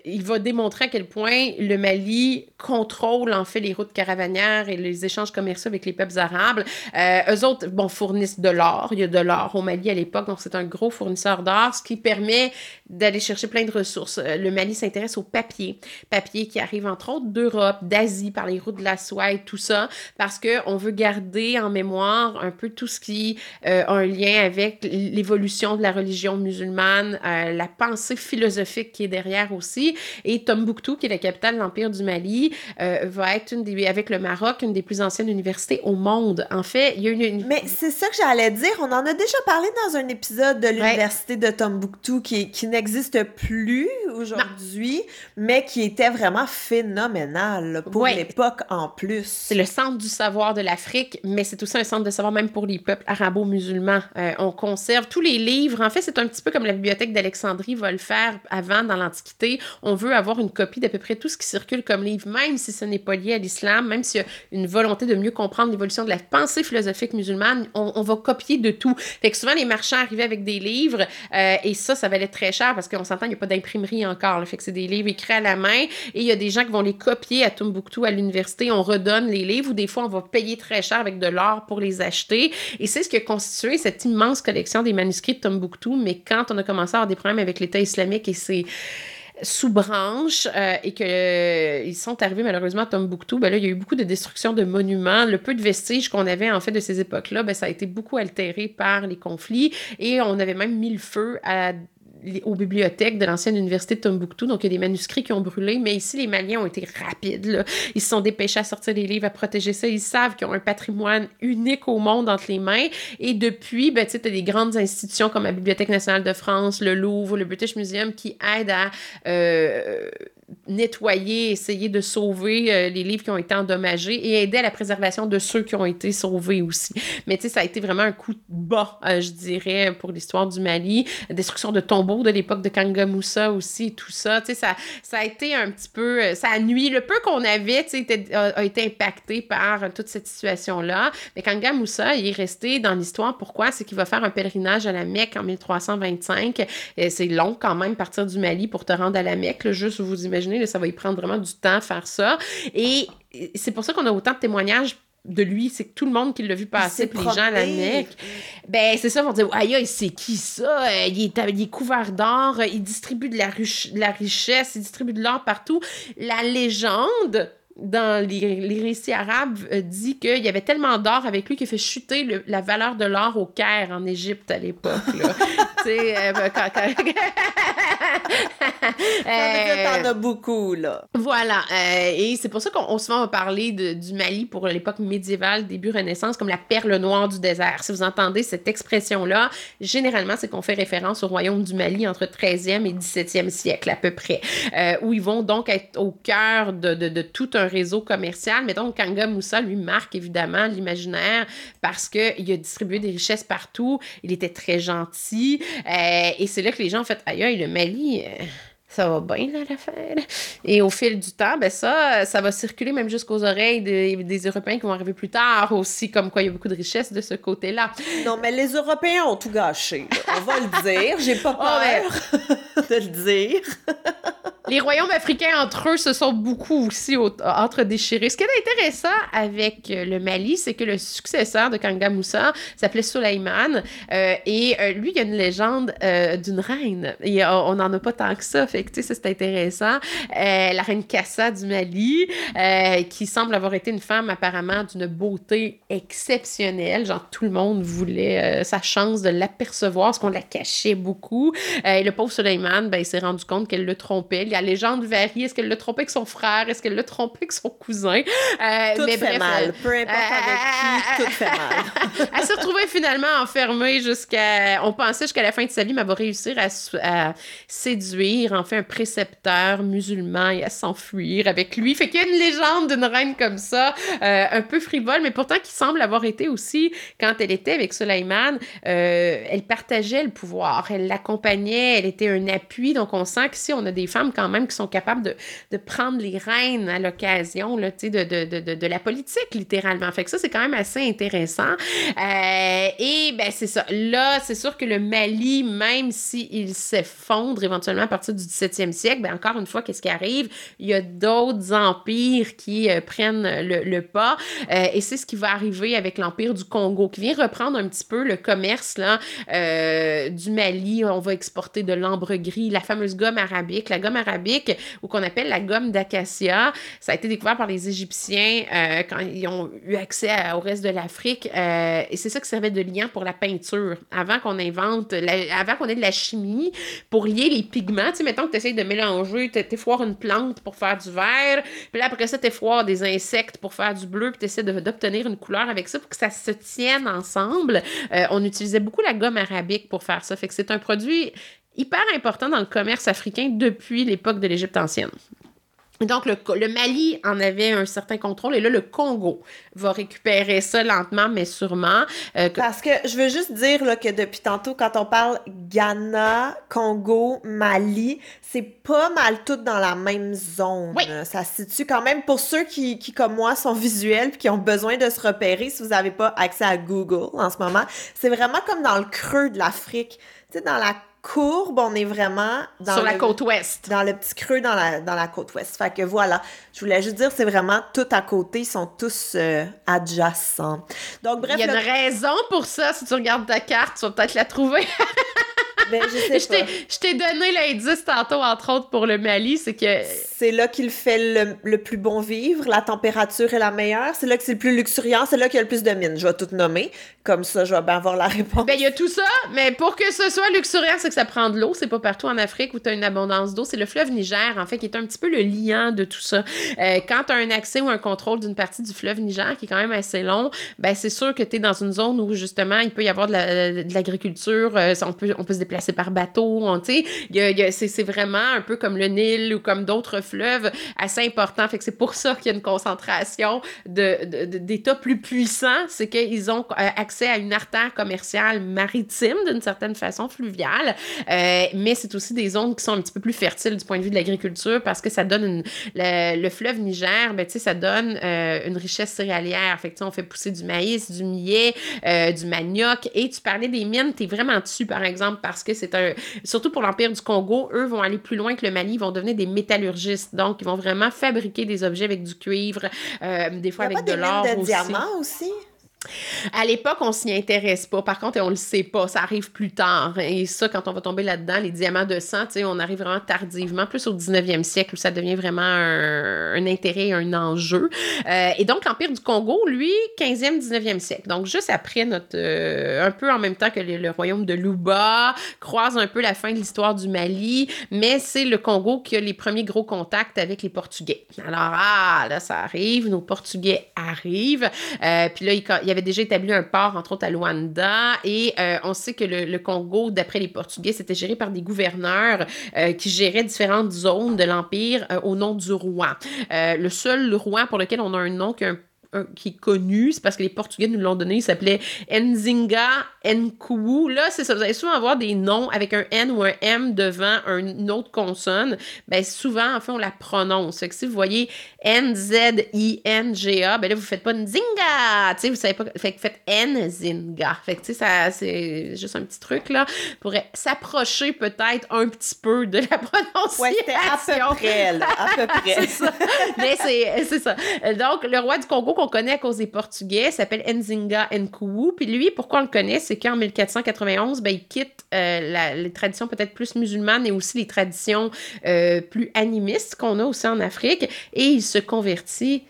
il va démontrer à quel point le Mali contrôle en fait les routes caravanières et les échanges commerciaux avec les peuples arabes. Euh, eux autres, bon, fournissent de l'or. Il y a de l'or au Mali à l'époque, donc c'est un gros fournisseur d'or, ce qui permet d'aller chercher plein de ressources. Euh, le Mali s'intéresse au papier, papier qui arrive entre autres d'Europe, d'Asie, par les routes de la soie et tout ça, parce qu'on veut garder en mémoire un peu tout ce qui euh, a un lien avec l'évolution de la religion musulmane, la pensée philosophique qui est derrière aussi. Et Tombouctou, qui est la capitale de l'Empire du Mali, euh, va être une des, avec le Maroc, une des plus anciennes universités au monde. En fait, il y a une... Mais c'est ça que j'allais dire. On en a déjà parlé dans un épisode de l'université de Tombouctou qui, qui n'existe plus aujourd'hui, mais qui était vraiment phénoménal pour l'époque en plus. C'est le centre du savoir de l'Afrique, mais c'est aussi un centre de savoir même pour les peuples arabo-musulmans. Euh, on conserve tous les livres. En fait, c'est un petit peu comme la bibliothèque d'Alexandrie va le faire avant dans l'Antiquité. On veut avoir une copie d'à peu près tout ce qui circule comme livre, même si ce n'est pas lié à l'islam, même s'il y a une volonté de mieux comprendre l'évolution de la pensée philosophique musulmane, on, va copier de tout. Fait que souvent, les marchands arrivaient avec des livres, euh, et ça, ça valait très cher parce qu'on s'entend, il n'y a pas d'imprimerie encore. Fait que c'est des livres écrits à la main, et il y a des gens qui vont les copier à Tombouctou, à l'université. On redonne les livres, ou des fois, on va payer très cher avec de l'or pour les acheter. Et c'est ce qui a constitué cette immense collection des manuscrits de Tombouctou. Mais quand on a commencé à avoir des problèmes avec l'État islamique et ses sous-branches euh, et qu'ils euh, sont arrivés malheureusement à Tombouctou, ben là, il y a eu beaucoup de destruction de monuments. Le peu de vestiges qu'on avait en fait de ces époques-là, ben, ça a été beaucoup altéré par les conflits et on avait même mis le feu à aux bibliothèques de l'ancienne université de Tombouctou. Donc, il y a des manuscrits qui ont brûlé, mais ici, les Maliens ont été rapides. Ils se sont dépêchés à sortir des livres, à protéger ça. Ils savent qu'ils ont un patrimoine unique au monde entre les mains. Et depuis, ben, tu as des grandes institutions comme la Bibliothèque nationale de France, le Louvre, le British Museum qui aident à euh, nettoyer, essayer de sauver euh, les livres qui ont été endommagés et aider à la préservation de ceux qui ont été sauvés aussi. Mais tu sais, ça a été vraiment un coup de bas, euh, je dirais, pour l'histoire du Mali. Destruction de tombeaux de l'époque de Kangamoussa aussi, tout ça. Tu sais, ça, ça a été un petit peu... Euh, ça a nuit. Le peu qu'on avait, tu sais, a, été impacté par toute cette situation-là. Mais Kangamoussa, il est resté dans l'histoire. Pourquoi? C'est qu'il va faire un pèlerinage à la Mecque en 1325. C'est long quand même, partir du Mali pour te rendre à la Mecque. juste vous imaginez ça va y prendre vraiment du temps à faire ça. Et c'est pour ça qu'on a autant de témoignages de lui, c'est que tout le monde qui l'a vu passer, puis les gens à la Mecque, ben c'est ça, vont dire Aïe, c'est qui ça? Il est, il est couvert d'or, il distribue de la, de la richesse, il distribue de l'or partout. La légende dans les, récits arabes, euh, dit qu'il y avait tellement d'or avec lui qu'il fait chuter la valeur de l'or au Caire en Égypte à l'époque. tu sais, euh, ben, quand, quand... t'en as beaucoup, là. Voilà. Euh, et c'est pour ça qu'on souvent va parler de, du Mali pour l'époque médiévale, début Renaissance, comme la perle noire du désert. Si vous entendez cette expression-là, généralement, c'est qu'on fait référence au royaume du Mali entre 13e et 17e siècle, à peu près, où ils vont donc être au cœur de, de, de tout un réseau commercial. Mais donc, Kanga Moussa, lui, marque évidemment l'imaginaire parce qu'il a distribué des richesses partout. Il était très gentil. Euh, et c'est là que les gens ont fait Aïe, le Mali. Euh, ça va bien, là, l'affaire. Et au fil du temps, ben ça, ça va circuler même jusqu'aux oreilles des, des, Européens qui vont arriver plus tard aussi, comme quoi il y a beaucoup de richesses de ce côté-là. Non, mais les Européens ont tout gâché. On va le dire. J'ai pas oh, peur de le dire. les royaumes africains entre eux se sont beaucoup aussi entre-déchirés. Ce qui est intéressant avec euh, le Mali, c'est que le successeur de Kanga Moussa s'appelait Soleiman. Euh, et euh, lui, il y a une légende d'une reine. Et on n'en a pas tant que ça. Fait que, tu sais, c'est intéressant. la reine Kassa du Mali, qui semble avoir été une femme apparemment d'une beauté exceptionnelle. Genre, tout le monde voulait sa chance de l'apercevoir, parce qu'on la cachait beaucoup. et le pauvre Soleiman, ben, il s'est rendu compte qu'elle le trompait la légende varie. Est-ce qu'elle l'a trompé avec son frère? Est-ce qu'elle l'a trompé avec son cousin? Euh, tout fait mal. Euh, Peu importe avec qui, tout fait mal. elle s'est retrouvée finalement enfermée jusqu'à... On pensait jusqu'à la fin de sa vie, mais elle va réussir à, séduire, en fait, un précepteur musulman et à s'enfuir avec lui. Fait qu'il y a une légende d'une reine comme ça, euh, un peu frivole, mais pourtant qui semble avoir été aussi, quand elle était avec Suleiman, elle partageait le pouvoir, elle l'accompagnait, elle était un appui. Donc on sent que si on a des femmes quand même qui sont capables de, prendre les rênes à l'occasion de, de, de, de, la politique, littéralement. Fait que ça, c'est quand même assez intéressant. Euh, et ben c'est ça. Là, c'est sûr que le Mali, même s'il s'effondre éventuellement à partir du 17e siècle, ben encore une fois, qu'est-ce qui arrive? Il y a d'autres empires qui euh, prennent le, le pas. Euh, et c'est ce qui va arriver avec l'Empire du Congo, qui vient reprendre un petit peu le commerce là, du Mali. On va exporter de l'ambre gris, la fameuse gomme arabique. La gomme arabique arabique ou qu'on appelle la gomme d'acacia. Ça a été découvert par les Égyptiens euh, quand ils ont eu accès au reste de l'Afrique. Euh, et c'est ça qui servait de lien pour la peinture. Avant qu'on invente, avant qu'on ait de la chimie pour lier les pigments. Tu sais, mettons que tu essayes de mélanger, tu foire une plante pour faire du vert, puis après ça, tu foire des insectes pour faire du bleu, puis tu essaies d'obtenir une couleur avec ça pour que ça se tienne ensemble. Euh, on utilisait beaucoup la gomme arabique pour faire ça. Fait que c'est un produit hyper important dans le commerce africain depuis l'époque de l'Égypte ancienne. Donc, le, le, Mali en avait un certain contrôle et là, le Congo va récupérer ça lentement, mais sûrement. Euh, Parce que je veux juste dire là, que depuis tantôt, quand on parle Ghana, Congo, Mali, c'est pas mal tout dans la même zone. Oui. Ça se situe quand même pour ceux qui, qui comme moi, sont visuels et qui ont besoin de se repérer si vous n'avez pas accès à Google en ce moment. C'est vraiment comme dans le creux de l'Afrique. Tu sais, dans la courbe, on est vraiment dans sur la côte ouest. Dans le petit creux dans la, dans la côte ouest. Fait que voilà, je voulais juste dire, c'est vraiment tout à côté, ils sont tous euh, adjacents. Donc bref. Il y a une raison pour ça, si tu regardes ta carte, tu vas peut-être la trouver. Ben, je t'ai donné l'indice tantôt, entre autres, pour le Mali, c'est que... C'est là qu'il fait le, plus bon vivre, la température est la meilleure, c'est là que c'est le plus luxuriant, c'est là qu'il y a le plus de mines. Je vais tout nommer, comme ça, je vais bien avoir la réponse. Ben, il y a tout ça, mais pour que ce soit luxuriant, c'est que ça prend de l'eau. C'est pas partout en Afrique où tu as une abondance d'eau. C'est le fleuve Niger, en fait, qui est un petit peu le liant de tout ça. Euh, quand tu as un accès ou un contrôle d'une partie du fleuve Niger, qui est quand même assez long, ben, c'est sûr que tu es dans une zone où, justement, il peut y avoir de l'agriculture, euh, on, peut, on peut se déplacer par bateau. C'est vraiment un peu comme le Nil ou comme d'autres fleuves assez importants. Fait que c'est pour ça qu'il y a une concentration d'États de, plus puissants. C'est qu'ils ont euh, accès à une artère commerciale maritime d'une certaine façon, fluviale. Euh, mais c'est aussi des zones qui sont un petit peu plus fertiles du point de vue de l'agriculture parce que ça donne le, fleuve Niger, ben, ça donne euh, une richesse céréalière. Fait que, on fait pousser du maïs, du millet, du manioc. Et tu parlais des mines, tu es vraiment dessus, par exemple, parce que c'est un. Surtout pour l'Empire du Congo, eux vont aller plus loin que le Mali, ils vont devenir des métallurgistes. Donc, ils vont vraiment fabriquer des objets avec du cuivre, euh, des fois avec de l'or. de diamants aussi? À l'époque, on s'y intéresse pas. Par contre, on le sait pas. Ça arrive plus tard. Et ça, quand on va tomber là-dedans, les diamants de sang, on arrive vraiment tardivement, plus au 19e siècle, où ça devient vraiment un, intérêt, un enjeu. Euh, et donc, l'Empire du Congo, lui, 15e, 19e siècle. Donc, juste après notre... Euh, un peu en même temps que le, royaume de Luba, croise un peu la fin de l'histoire du Mali, mais c'est le Congo qui a les premiers gros contacts avec les Portugais. Alors, ah, là, ça arrive, nos Portugais arrivent. Euh, puis là, il y avait déjà établi un port, entre autres à Luanda, et euh, on sait que le, Congo, d'après les Portugais, c'était géré par des gouverneurs euh, qui géraient différentes zones de l'Empire euh, au nom du roi. le seul roi pour lequel on a un nom qui qui est connu, c'est parce que les Portugais nous l'ont donné, il s'appelait Nzinga Nkou. Là, c'est ça, vous allez souvent avoir des noms avec un N ou un M devant une autre consonne. Ben, souvent, en fait, on la prononce. Fait que si vous voyez N-Z-I-N-G-A, ben là, vous faites pas Nzinga, tu sais, vous savez pas, fait que faites Nzinga. Fait que, tu sais, ça, c'est juste un petit truc, là, pour s'approcher peut-être un petit peu de la prononciation. Ouais, à peu près, là, à peu près. c'est ça. Mais c'est ça. Donc, le roi du Congo qu'on connaît à cause des Portugais s'appelle Nzinga Nkou. Puis lui, pourquoi on le connaît, c'est qu'en 1491, ben, il quitte euh, les traditions peut-être plus musulmanes et aussi les traditions euh, plus animistes qu'on a aussi en Afrique et il se convertit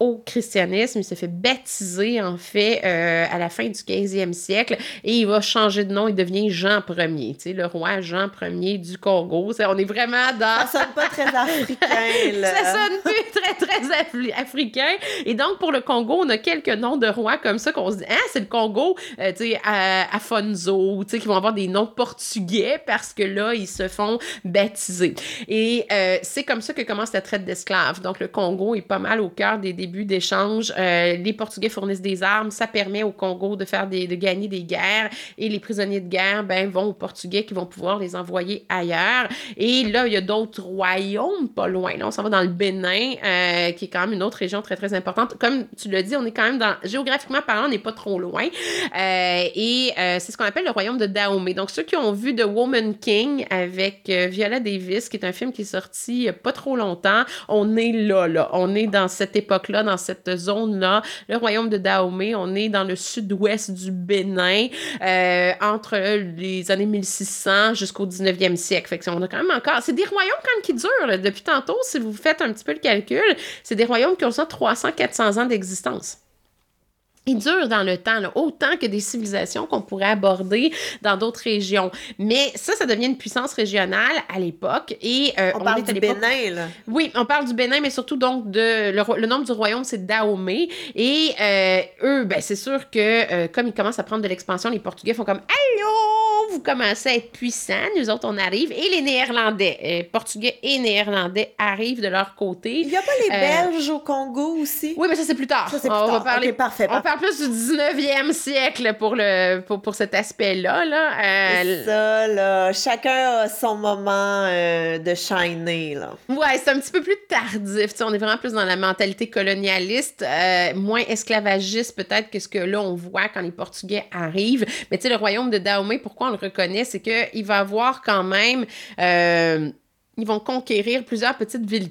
au christianisme. Il se fait baptiser, en fait, euh, à la fin du 15e siècle et il va changer de nom. Il devient Jean Ier, tu sais, le roi Jean Ier du Congo. on est vraiment dans... Ça sonne pas très africain, là. Ça sonne plus très, très africain. Et donc, pour le Congo, on a quelques noms de rois comme ça qu'on se dit, ah, c'est le Congo, euh, tu sais, Afonso, tu sais, qui vont avoir des noms portugais parce que là, ils se font baptiser. Et euh, c'est comme ça que commence la traite d'esclaves. Donc, le Congo est pas mal au cœur des débuts d'échange. Euh, les Portugais fournissent des armes, ça permet au Congo de faire des, de gagner des guerres et les prisonniers de guerre ben, vont aux Portugais qui vont pouvoir les envoyer ailleurs. Et là, il y a d'autres royaumes pas loin. Là, on s'en va dans le Bénin, euh, qui est quand même une autre région très, très importante. Comme tu l'as dit, on est quand même dans, géographiquement parlant, on n'est pas trop loin. Euh, et c'est ce qu'on appelle le royaume de Dahomey. Donc, ceux qui ont vu The Woman King avec Viola Davis, qui est un film qui est sorti pas trop longtemps, on est là, là. On est dans cette époque-là dans cette zone-là, le royaume de Dahomey. On est dans le sud-ouest du Bénin, euh, entre les années 1600 jusqu'au 19e siècle. On a quand même encore... C'est des royaumes quand même qui durent, depuis tantôt, si vous faites un petit peu le calcul, c'est des royaumes qui ont ça 300-400 ans d'existence. Ils durent dans le temps, autant que des civilisations qu'on pourrait aborder dans d'autres régions. Mais ça, ça devient une puissance régionale à l'époque. Et euh, on, parle du Bénin, là. Oui, on parle du Bénin, mais surtout donc de le, nom du royaume, c'est Dahomey. Et euh, eux, ben c'est sûr que euh, comme ils commencent à prendre de l'expansion, les Portugais font comme allô, vous commencez à être puissants, nous autres on arrive. Et les Néerlandais, Portugais et Néerlandais arrivent de leur côté. Il n'y a pas les Belges au Congo aussi? Oui, mais ça c'est plus tard. Ça c'est plus on tard. Va parler, parfait plus du 19e siècle pour, le, pour, pour cet aspect-là. Là. Euh, ça, là. Chacun a son moment euh, de shiner, là. Ouais, c'est un petit peu plus tardif. on est vraiment plus dans la mentalité colonialiste, euh, moins esclavagiste peut-être que ce que là, on voit quand les Portugais arrivent. Mais tu sais, le royaume de Dahomey, pourquoi on le reconnaît? C'est qu'il va avoir quand même ils vont conquérir plusieurs petites villes,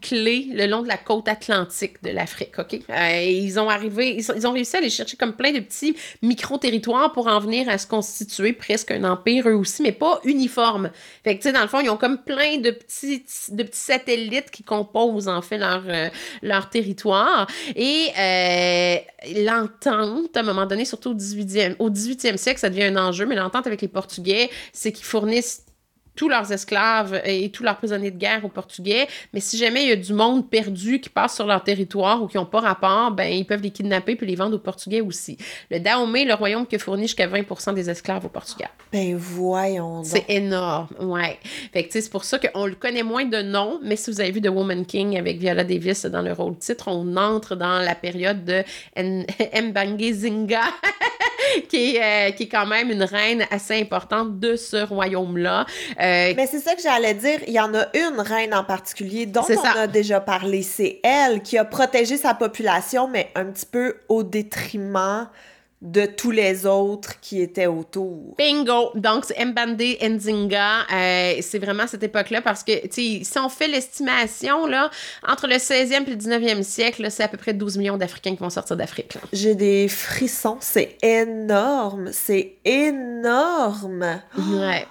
clés le long de la côte atlantique de l'Afrique, OK? Euh, ils ont arrivé, ils, ont réussi à aller chercher comme plein de petits micro-territoires pour en venir à se constituer presque un empire eux aussi, mais pas uniforme. Fait tu sais, dans le fond, ils ont comme plein de petits, de petits satellites qui composent, en fait, leur, euh, leur territoire. Et euh, l'entente, à un moment donné, surtout au 18e, au 18e siècle, ça devient un enjeu, mais l'entente avec les Portugais, c'est qu'ils fournissent tous leurs esclaves et tous leurs prisonniers de guerre aux Portugais, mais si jamais il y a du monde perdu qui passe sur leur territoire ou qui n'ont pas rapport, ben ils peuvent les kidnapper puis les vendre aux Portugais aussi. Le Dahomey, le royaume qui fournit jusqu'à 20 des esclaves aux Portugais. Ben voyons donc. C'est énorme, ouais. Fait que c'est pour ça qu'on le connaît moins de nom, mais si vous avez vu The Woman King avec Viola Davis dans le rôle titre, on entre dans la période de Mbangue Zinga, qui, est, euh, qui est quand même une reine assez importante de ce royaume-là. Euh, mais c'est ça que j'allais dire. Il y en a une reine en particulier dont on a déjà parlé. C'est elle qui a protégé sa population, mais un petit peu au détriment de tous les autres qui étaient autour. Bingo! Donc, c'est Mbande Nzinga. Euh, c'est vraiment cette époque-là parce que, tu sais, si on fait l'estimation, là, entre le 16e et le 19e siècle, c'est à peu près 12 millions d'Africains qui vont sortir d'Afrique. J'ai des frissons. C'est énorme. C'est énorme. Ouais.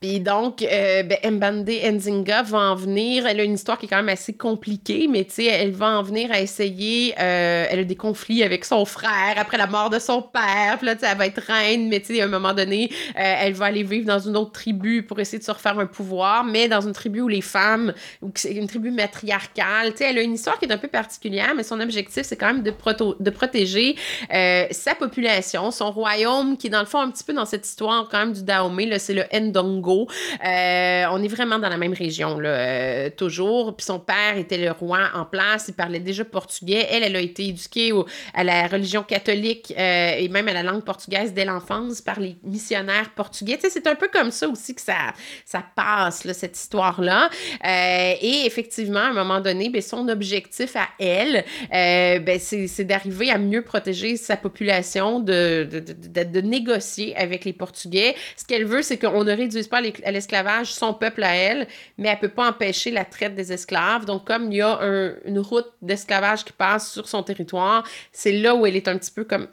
Puis donc, euh, ben, Mbande Nzinga va en venir. Elle a une histoire qui est quand même assez compliquée, mais tu sais, elle va en venir à essayer. Euh, elle a des conflits avec son frère après la mort de son père. Puis là, tu sais, elle va être reine, mais tu sais, à un moment donné, euh, elle va aller vivre dans une autre tribu pour essayer de se refaire un pouvoir, mais dans une tribu où les femmes, ou c'est une tribu matriarcale. Tu sais, elle a une histoire qui est un peu particulière, mais son objectif, c'est quand même de, de protéger euh, sa population, son royaume, qui est dans le fond un petit peu dans cette histoire quand même du Dahomey. Là, c'est le Ndongo euh, on est vraiment dans la même région, là, euh, toujours. Puis son père était le roi en place, il parlait déjà portugais. Elle, elle a été éduquée à la religion catholique euh, et même à la langue portugaise dès l'enfance par les missionnaires portugais. C'est un peu comme ça aussi que ça, ça passe, là, cette histoire-là. et effectivement, à un moment donné, ben, son objectif à elle, ben, c'est d'arriver à mieux protéger sa population, de, de, de, de négocier avec les Portugais. Ce qu'elle veut, c'est qu'on ne réduise pas à l'esclavage son peuple à elle, mais elle peut pas empêcher la traite des esclaves. Donc, comme il y a une route d'esclavage qui passe sur son territoire, c'est là où elle est un petit peu comme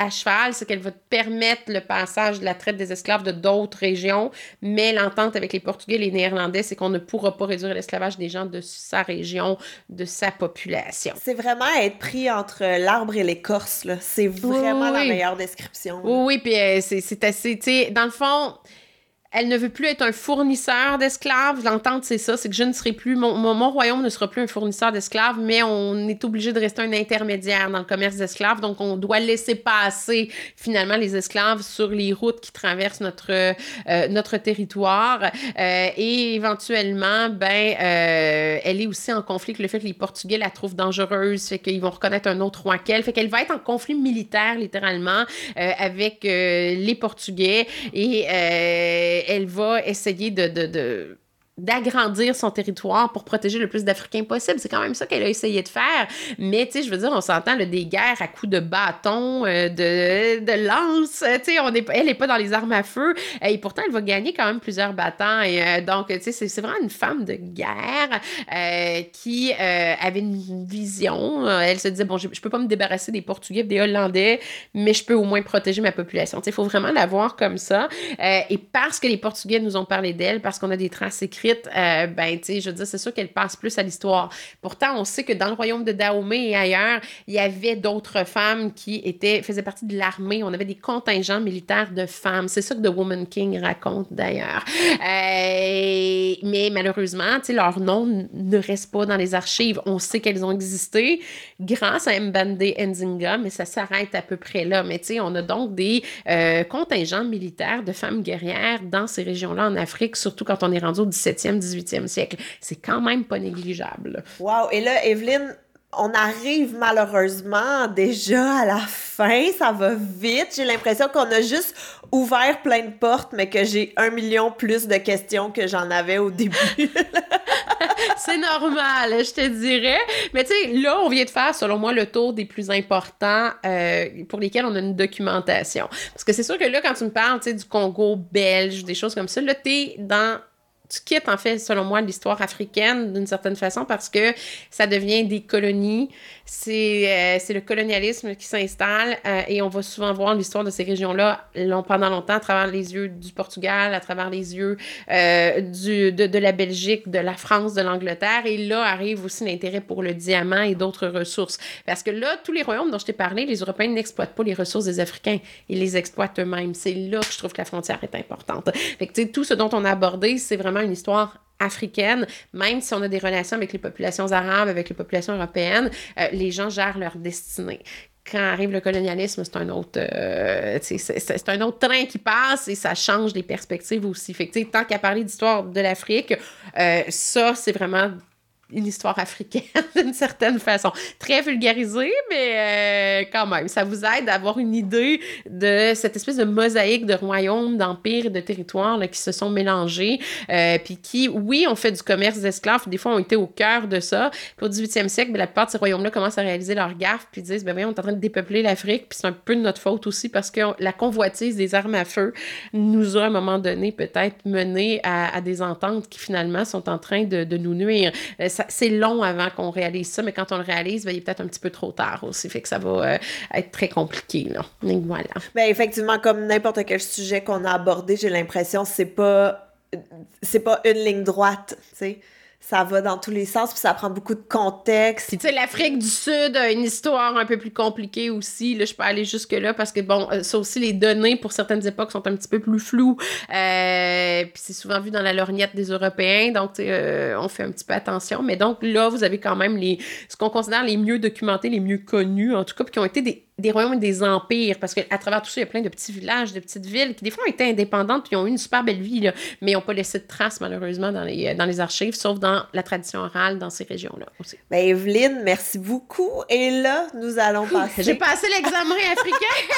à cheval, c'est qu'elle va permettre le passage de la traite des esclaves de d'autres régions, mais l'entente avec les Portugais et les Néerlandais, c'est qu'on ne pourra pas réduire l'esclavage des gens de sa région, de sa population. C'est vraiment être pris entre l'arbre et l'écorce, là. C'est vraiment la meilleure description. Oui, oui, puis euh, c'est assez, tu sais, dans le fond elle ne veut plus être un fournisseur d'esclaves. L'entente, c'est ça, c'est que je ne serai plus, mon, mon, royaume ne sera plus un fournisseur d'esclaves, mais on est obligé de rester un intermédiaire dans le commerce d'esclaves. Donc, on doit laisser passer finalement les esclaves sur les routes qui traversent notre, euh, notre territoire. Euh, et éventuellement, ben, euh, elle est aussi en conflit avec le fait que les Portugais la trouvent dangereuse, fait qu'ils vont reconnaître un autre roi qu'elle. Fait qu'elle va être en conflit militaire, littéralement, avec les Portugais. Et elle va essayer de, d'agrandir son territoire pour protéger le plus d'Africains possible. C'est quand même ça qu'elle a essayé de faire. Mais, tu sais, je veux dire, on s'entend des guerres à coups de bâton, euh, de, de lance. Tu sais, elle n'est pas dans les armes à feu. Et pourtant, elle va gagner quand même plusieurs batailles. Euh, donc, tu sais, c'est vraiment une femme de guerre euh, qui avait une vision. Elle se disait, bon, je, je peux pas me débarrasser des Portugais, des Hollandais, mais je peux au moins protéger ma population. Tu sais, il faut vraiment la voir comme ça. et parce que les Portugais nous ont parlé d'elle, parce qu'on a des traces écrites, euh, ben, tu sais, je veux dire, c'est sûr qu'elle passe plus à l'histoire. Pourtant, on sait que dans le royaume de Dahomey et ailleurs, il y avait d'autres femmes qui étaient, faisaient partie de l'armée. On avait des contingents militaires de femmes. C'est ça que The Woman King raconte d'ailleurs. Euh, mais malheureusement, tu sais, leur nom ne reste pas dans les archives. On sait qu'elles ont existé grâce à Mbande Nzinga, mais ça s'arrête à peu près là. Mais tu sais, on a donc des euh, contingents militaires de femmes guerrières dans ces régions-là en Afrique, surtout quand on est rendu au 17 18e siècle. C'est quand même pas négligeable. Wow! Et là, Evelyne, on arrive malheureusement déjà à la fin, ça va vite. J'ai l'impression qu'on a juste ouvert plein de portes, mais que j'ai un million plus de questions que j'en avais au début. c'est normal, je te dirais. Mais tu sais, là, on vient de faire, selon moi, le tour des plus importants euh, pour lesquels on a une documentation. Parce que c'est sûr que là, quand tu me parles, tu sais, du Congo belge, des choses comme ça, là, t'es dans tu quittes, en fait, selon moi, l'histoire africaine d'une certaine façon parce que ça devient des colonies. C'est euh, le colonialisme qui s'installe euh, et on va souvent voir l'histoire de ces régions-là pendant longtemps à travers les yeux du Portugal, à travers les yeux euh, du, de, de, la Belgique, de la France, de l'Angleterre. Et là arrive aussi l'intérêt pour le diamant et d'autres ressources. Parce que là, tous les royaumes dont je t'ai parlé, les Européens n'exploitent pas les ressources des Africains. Ils les exploitent eux-mêmes. C'est là que je trouve que la frontière est importante. Fait que, tout ce dont on a abordé, c'est vraiment une histoire africaine, même si on a des relations avec les populations arabes, avec les populations européennes, euh, les gens gèrent leur destinée quand arrive le colonialisme, c'est un autre euh, c'est un autre train qui passe et ça change les perspectives aussi. Fait tant qu'à parler d'histoire de l'Afrique, euh, ça, c'est vraiment une histoire africaine d'une certaine façon. Très vulgarisée, mais euh, quand même, ça vous aide à avoir une idée de cette espèce de mosaïque de royaumes, d'empires et de territoires qui se sont mélangés, euh, puis qui, oui, ont fait du commerce d'esclaves, des fois ont été au cœur de ça. Puis au 18e siècle, ben, la plupart de ces royaumes-là commencent à réaliser leur gaffe, puis disent, ben voyons, on est en train de dépeupler l'Afrique, puis c'est un peu de notre faute aussi parce que la convoitise des armes à feu nous a, à un moment donné, peut-être mené à, des ententes qui finalement sont en train de, de nous nuire. Euh, c'est long avant qu'on réalise ça, mais quand on le réalise, ben, il est peut-être un petit peu trop tard aussi. Fait que ça va euh, être très compliqué. Là. voilà. Ben, effectivement, comme n'importe quel sujet qu'on a abordé, j'ai l'impression que c'est pas c'est pas une ligne droite, tu ça va dans tous les sens, puis ça prend beaucoup de contexte. Puis tu sais, l'Afrique du Sud a une histoire un peu plus compliquée aussi. Là, je peux aller jusque-là parce que, bon, euh, ça aussi, les données pour certaines époques sont un petit peu plus floues. Euh, puis c'est souvent vu dans la lorgnette des Européens, donc euh, on fait un petit peu attention. Mais donc là, vous avez quand même les, ce qu'on considère les mieux documentés, les mieux connus, en tout cas, puis qui ont été des des royaumes et des empires, parce qu'à travers tout ça, il y a plein de petits villages, de petites villes qui, des fois, ont été indépendantes puis ont eu une super belle vie, là, mais n'ont pas laissé de traces, malheureusement, dans les, dans les archives, sauf dans la tradition orale dans ces régions-là aussi. Ben, Evelyne, merci beaucoup. Et là, nous allons passer. J'ai passé l'examen africain!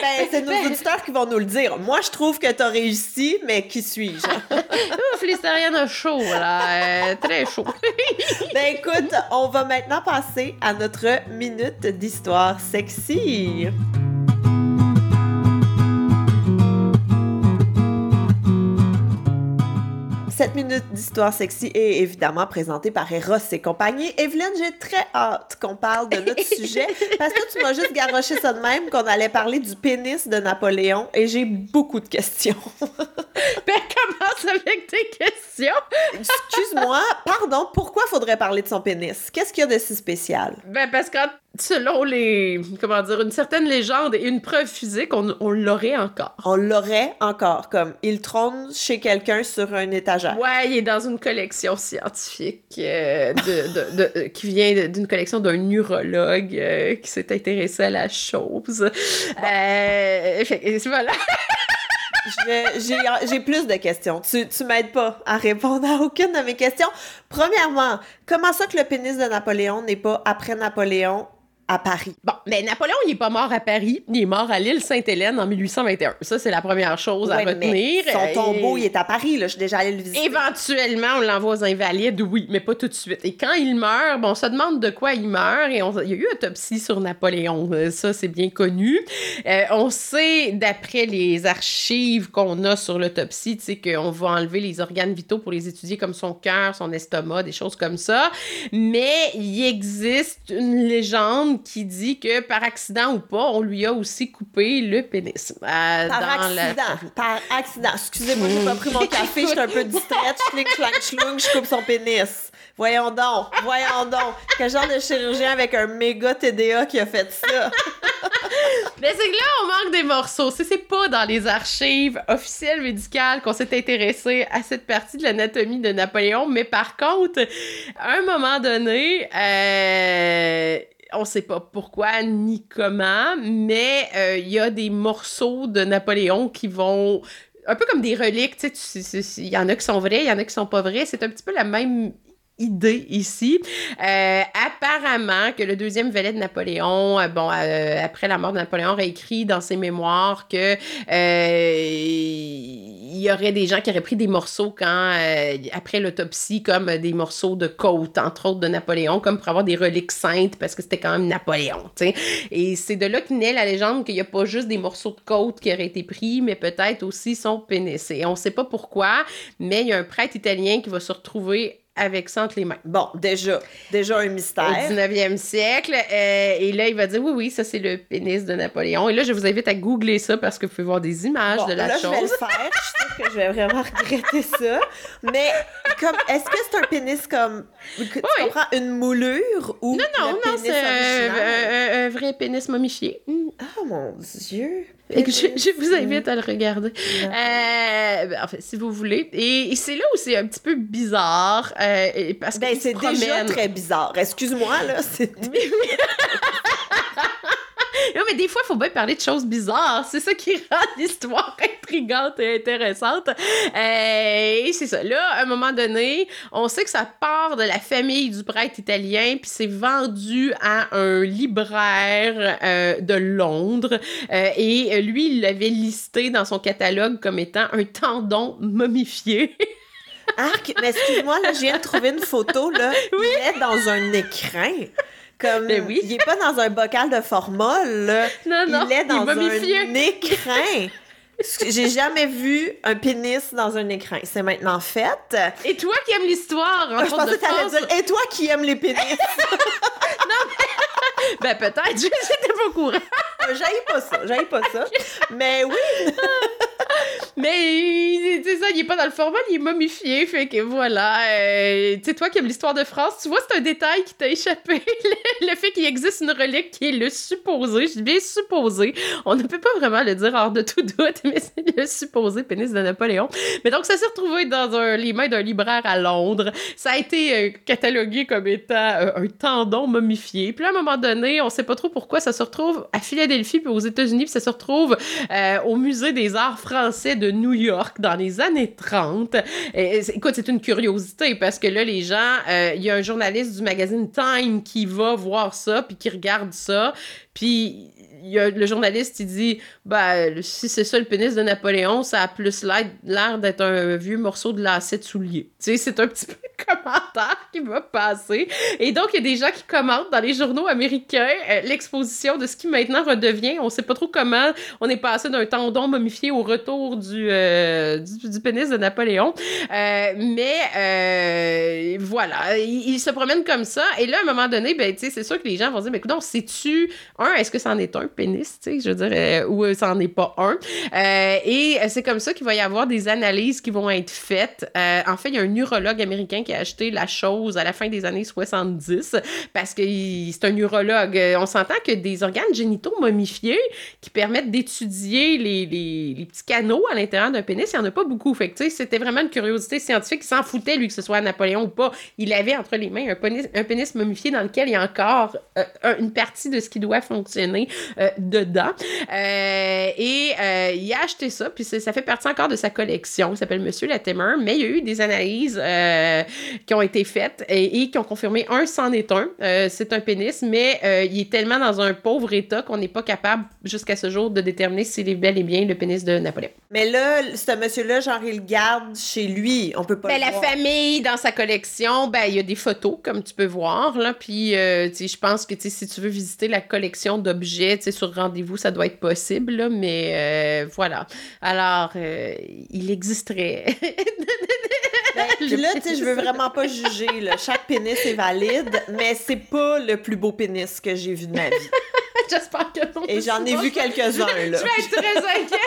ben, c'est nos auditeurs qui vont nous le dire. Moi, je trouve que tu as réussi, mais qui suis-je? Ouf, l'hystérienne chaud, là. Euh, très chaud. ben, écoute, on va maintenant passer à notre minute d'histoire sexy. Cette minute d'histoire sexy est évidemment présentée par Eros et compagnie. Evelyne, j'ai très hâte qu'on parle de notre sujet parce que tu m'as juste garoché ça de même qu'on allait parler du pénis de Napoléon et j'ai beaucoup de questions. ben, commence avec tes questions. Excuse-moi, pardon, pourquoi faudrait parler de son pénis? Qu'est-ce qu'il y a de si spécial? Ben, parce que selon les, comment dire, une certaine légende et une preuve physique, on, on l'aurait encore. On l'aurait encore, comme il trône chez quelqu'un sur un étagère. Ouais, il est dans une collection scientifique euh, de, de, de, euh, qui vient d'une collection d'un neurologue euh, qui s'est intéressé à la chose. Euh, voilà. J'ai plus de questions. Tu, tu m'aides pas à répondre à aucune de mes questions. Premièrement, comment ça que le pénis de Napoléon n'est pas après Napoléon? À Paris. Bon, mais Napoléon, il est pas mort à Paris, il est mort à l'île Sainte-Hélène en 1821. Ça, c'est la première chose à mais retenir. Son tombeau, il est à Paris, là. Je suis déjà allée le visiter. Éventuellement, on l'envoie aux Invalides, oui, mais pas tout de suite. Et quand il meurt, bon, on se demande de quoi il meurt, et on- il y a eu autopsie sur Napoléon, euh, ça c'est bien connu. Euh, on sait, d'après les archives qu'on a sur l'autopsie, tu sais, qu'on va enlever les organes vitaux pour les étudier, comme son cœur, son estomac, des choses comme ça. Mais il existe une légende qui dit que par accident ou pas, on lui a aussi coupé le pénis. euh, Par dans la- accident. Par accident. Excusez-moi, j'ai pas pris mon café, j'étais un peu distraite. Schling, schlang, schlung, je coupe son pénis. Voyons donc, voyons donc. Quel genre de chirurgien avec un méga TDA qui a fait ça? Mais c'est que là, on manque des morceaux. C'est pas dans les archives officielles médicales qu'on s'est intéressé à cette partie de l'anatomie de Napoléon, mais par contre, à un moment donné, euh, on sait pas pourquoi ni comment, mais euh, il y a des morceaux de Napoléon qui vont un peu comme des reliques, tu sais, il y en a qui sont vrais, il y en a qui sont pas vrais. C'est un petit peu la même idée ici. Euh, apparemment que le deuxième valet de Napoléon, euh, bon, euh, après la mort de Napoléon, aurait écrit dans ses mémoires que il y aurait des gens qui auraient pris des morceaux quand après l'autopsie, comme des morceaux de côte, entre autres de Napoléon, comme pour avoir des reliques saintes parce que c'était quand même Napoléon. Et c'est de là que naît la légende qu'il n'y a pas juste des morceaux de côte qui auraient été pris, mais peut-être aussi son pénis. Et on ne sait pas pourquoi, mais il y a un prêtre italien qui va se retrouver avec ça entre les mains Bon, déjà, déjà un au mystère. 19e siècle. euh, et là, il va dire oui, oui, ça c'est le pénis de Napoléon. Et là, je vous invite à googler ça parce que vous pouvez voir des images Bon, de la là, je vais le chose. faire. Je sais que je vais vraiment regretter ça. Mais comme, est-ce que c'est un pénis comme, tu comprends, une moulure ou Non, le non, c'est un, vrai pénis momifié. Oh mon Dieu. Que je, vous invite à le regarder. Euh, ben, en fait, si vous voulez. Et, et c'est là où c'est un petit peu bizarre. euh, et parce Ben, c'est déjà très bizarre. Excuse-moi, là. C'est... Oui. Non, mais des fois, il faut bien parler de choses bizarres. C'est ça qui rend l'histoire intrigante et intéressante. Euh, et c'est ça. Là, à un moment donné, on sait que ça part de la famille du prêtre italien, puis c'est vendu à un libraire euh, de Londres. Euh, et lui, il l'avait listé dans son catalogue comme étant un tendon momifié. Arc, mais excuse-moi, là, je viens de trouver une photo, là. Il est dans un écran. Comme, Ben oui. il est pas dans un bocal de formol, là. non, non, il est dans momifié. un écran. J'ai jamais vu un pénis dans un écran. C'est maintenant fait. Et toi qui aimes l'histoire, en Je pensais que t'allais dire, et toi qui aimes les pénis? Ben peut-être, je n'étais pas au courant. J'aille pas ça, j'aille pas ça. Mais oui, Mais c'est ça, il est pas dans le format, il est momifié, fait que voilà. euh, tu sais, toi qui aimes l'histoire de France, tu vois, c'est un détail qui t'a échappé. Le, le fait qu'il existe une relique qui est le supposé, je dis bien supposé. On ne peut pas vraiment le dire hors de tout doute, mais c'est le supposé pénis de Napoléon. Mais donc, ça s'est retrouvé dans un- les mains d'un libraire à Londres. Ça a été euh, catalogué comme étant euh, un tendon momifié. Puis là, à un moment donné, on sait pas trop pourquoi ça se retrouve à Philadelphie puis aux États-Unis, puis ça se retrouve euh, au Musée des arts français de New York dans les années 30. Et, écoute, c'est une curiosité parce que là, les gens, euh, il y a un journaliste du magazine Time qui va voir ça puis qui regarde ça. Puis il y a, le journaliste, il dit Ben, si c'est ça le pénis de Napoléon, ça a plus l'air d'être un vieux morceau de lacet de soulier. Tu sais, c'est un petit peu commentaire qui va passer. Et donc, il y a des gens qui commentent dans les journaux américains euh, l'exposition de ce qui maintenant redevient. On sait pas trop comment on est passé d'un tendon momifié au retour du, euh, du, pénis de Napoléon. Euh, mais voilà, il, se promène comme ça. Et là, à un moment donné, ben, c'est sûr que les gens vont dire, mais écoute, sais-tu, un, est-ce que c'en est un pénis, je veux dire, ou c'en est pas un? Et c'est comme ça qu'il va y avoir des analyses qui vont être faites. En fait, il y a un urologue américain qui a acheté la chose à la fin des années 70 parce que c'est un urologue. Euh, On s'entend que des organes génitaux momifiés qui permettent d'étudier les, les, les petits canaux à l'intérieur d'un pénis, il n'y en a pas beaucoup. Fait c'était vraiment une curiosité scientifique. Il s'en foutait, lui, que ce soit Napoléon ou pas. Il avait entre les mains un pénis, un pénis momifié dans lequel il y a encore euh, une partie de ce qui doit fonctionner euh, dedans. Et il a acheté ça, puis ça fait partie encore de sa collection. Il s'appelle Monsieur Latimer, mais il y a eu des analyses qui ont été faites et, qui ont confirmé un, c'en est un. c'est un pénis, mais il est tellement dans un pauvre état qu'on n'est pas capable, jusqu'à ce jour, de déterminer s'il est bel et bien le pénis de Napoléon. Mais là, ce monsieur-là, genre, il le garde chez lui. On peut pas ben, la famille, dans sa collection, ben, il y a des photos, comme tu peux voir, là. Puis, euh, je pense que, si tu veux visiter la collection d'objets, sur rendez-vous, ça doit être possible, là, mais euh, voilà. Alors, euh, il existerait. ben, là, tu sais, je veux vraiment pas juger, là. Chaque pénis est valide, mais c'est pas le plus beau pénis que j'ai vu de ma vie. J'espère que non. Et j'en ai vu quelques-uns, là. Je vais être très inquiète.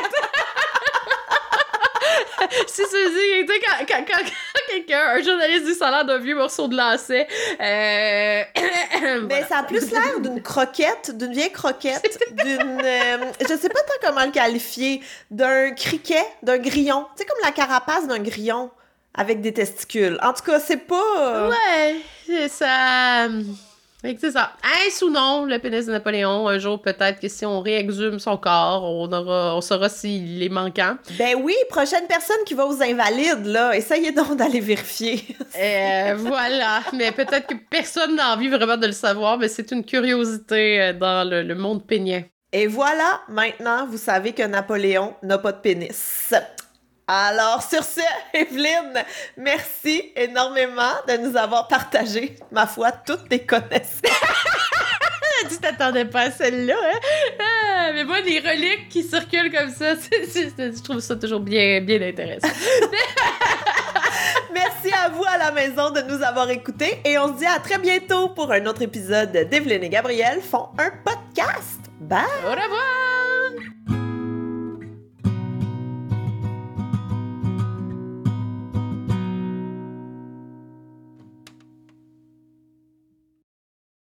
si tu dis, quand, quand, quand, quelqu'un, un journaliste dit ça d'un vieux morceau de lacet, euh... ben, ça a plus l'air d'une croquette, d'une vieille croquette, d'une, euh, je sais pas tant comment le qualifier, d'un criquet, d'un grillon, tu sais, comme la carapace d'un grillon avec des testicules. En tout cas, c'est pas... Ouais, c'est ça... C'est ça. Est-ce ou non le pénis de Napoléon? Un jour, peut-être que si on réexhume son corps, on, aura, on saura s'il est manquant. Ben oui, prochaine personne qui va aux Invalides, là, essayez donc d'aller vérifier. euh, voilà. Mais peut-être que personne n'a envie vraiment de le savoir, mais c'est une curiosité euh, dans le, le monde pénien. Et voilà, maintenant, vous savez que Napoléon n'a pas de pénis. Alors, sur ce, Evelyne, merci énormément de nous avoir partagé, ma foi, toutes tes connaissances. tu t'attendais pas à celle-là, hein? Ah, mais moi, les reliques qui circulent comme ça, je trouve ça toujours bien, bien intéressant. Merci à vous à la maison de nous avoir écoutés et on se dit à très bientôt pour un autre épisode d'Evelyne et Gabriel font un podcast. Bye! Au revoir!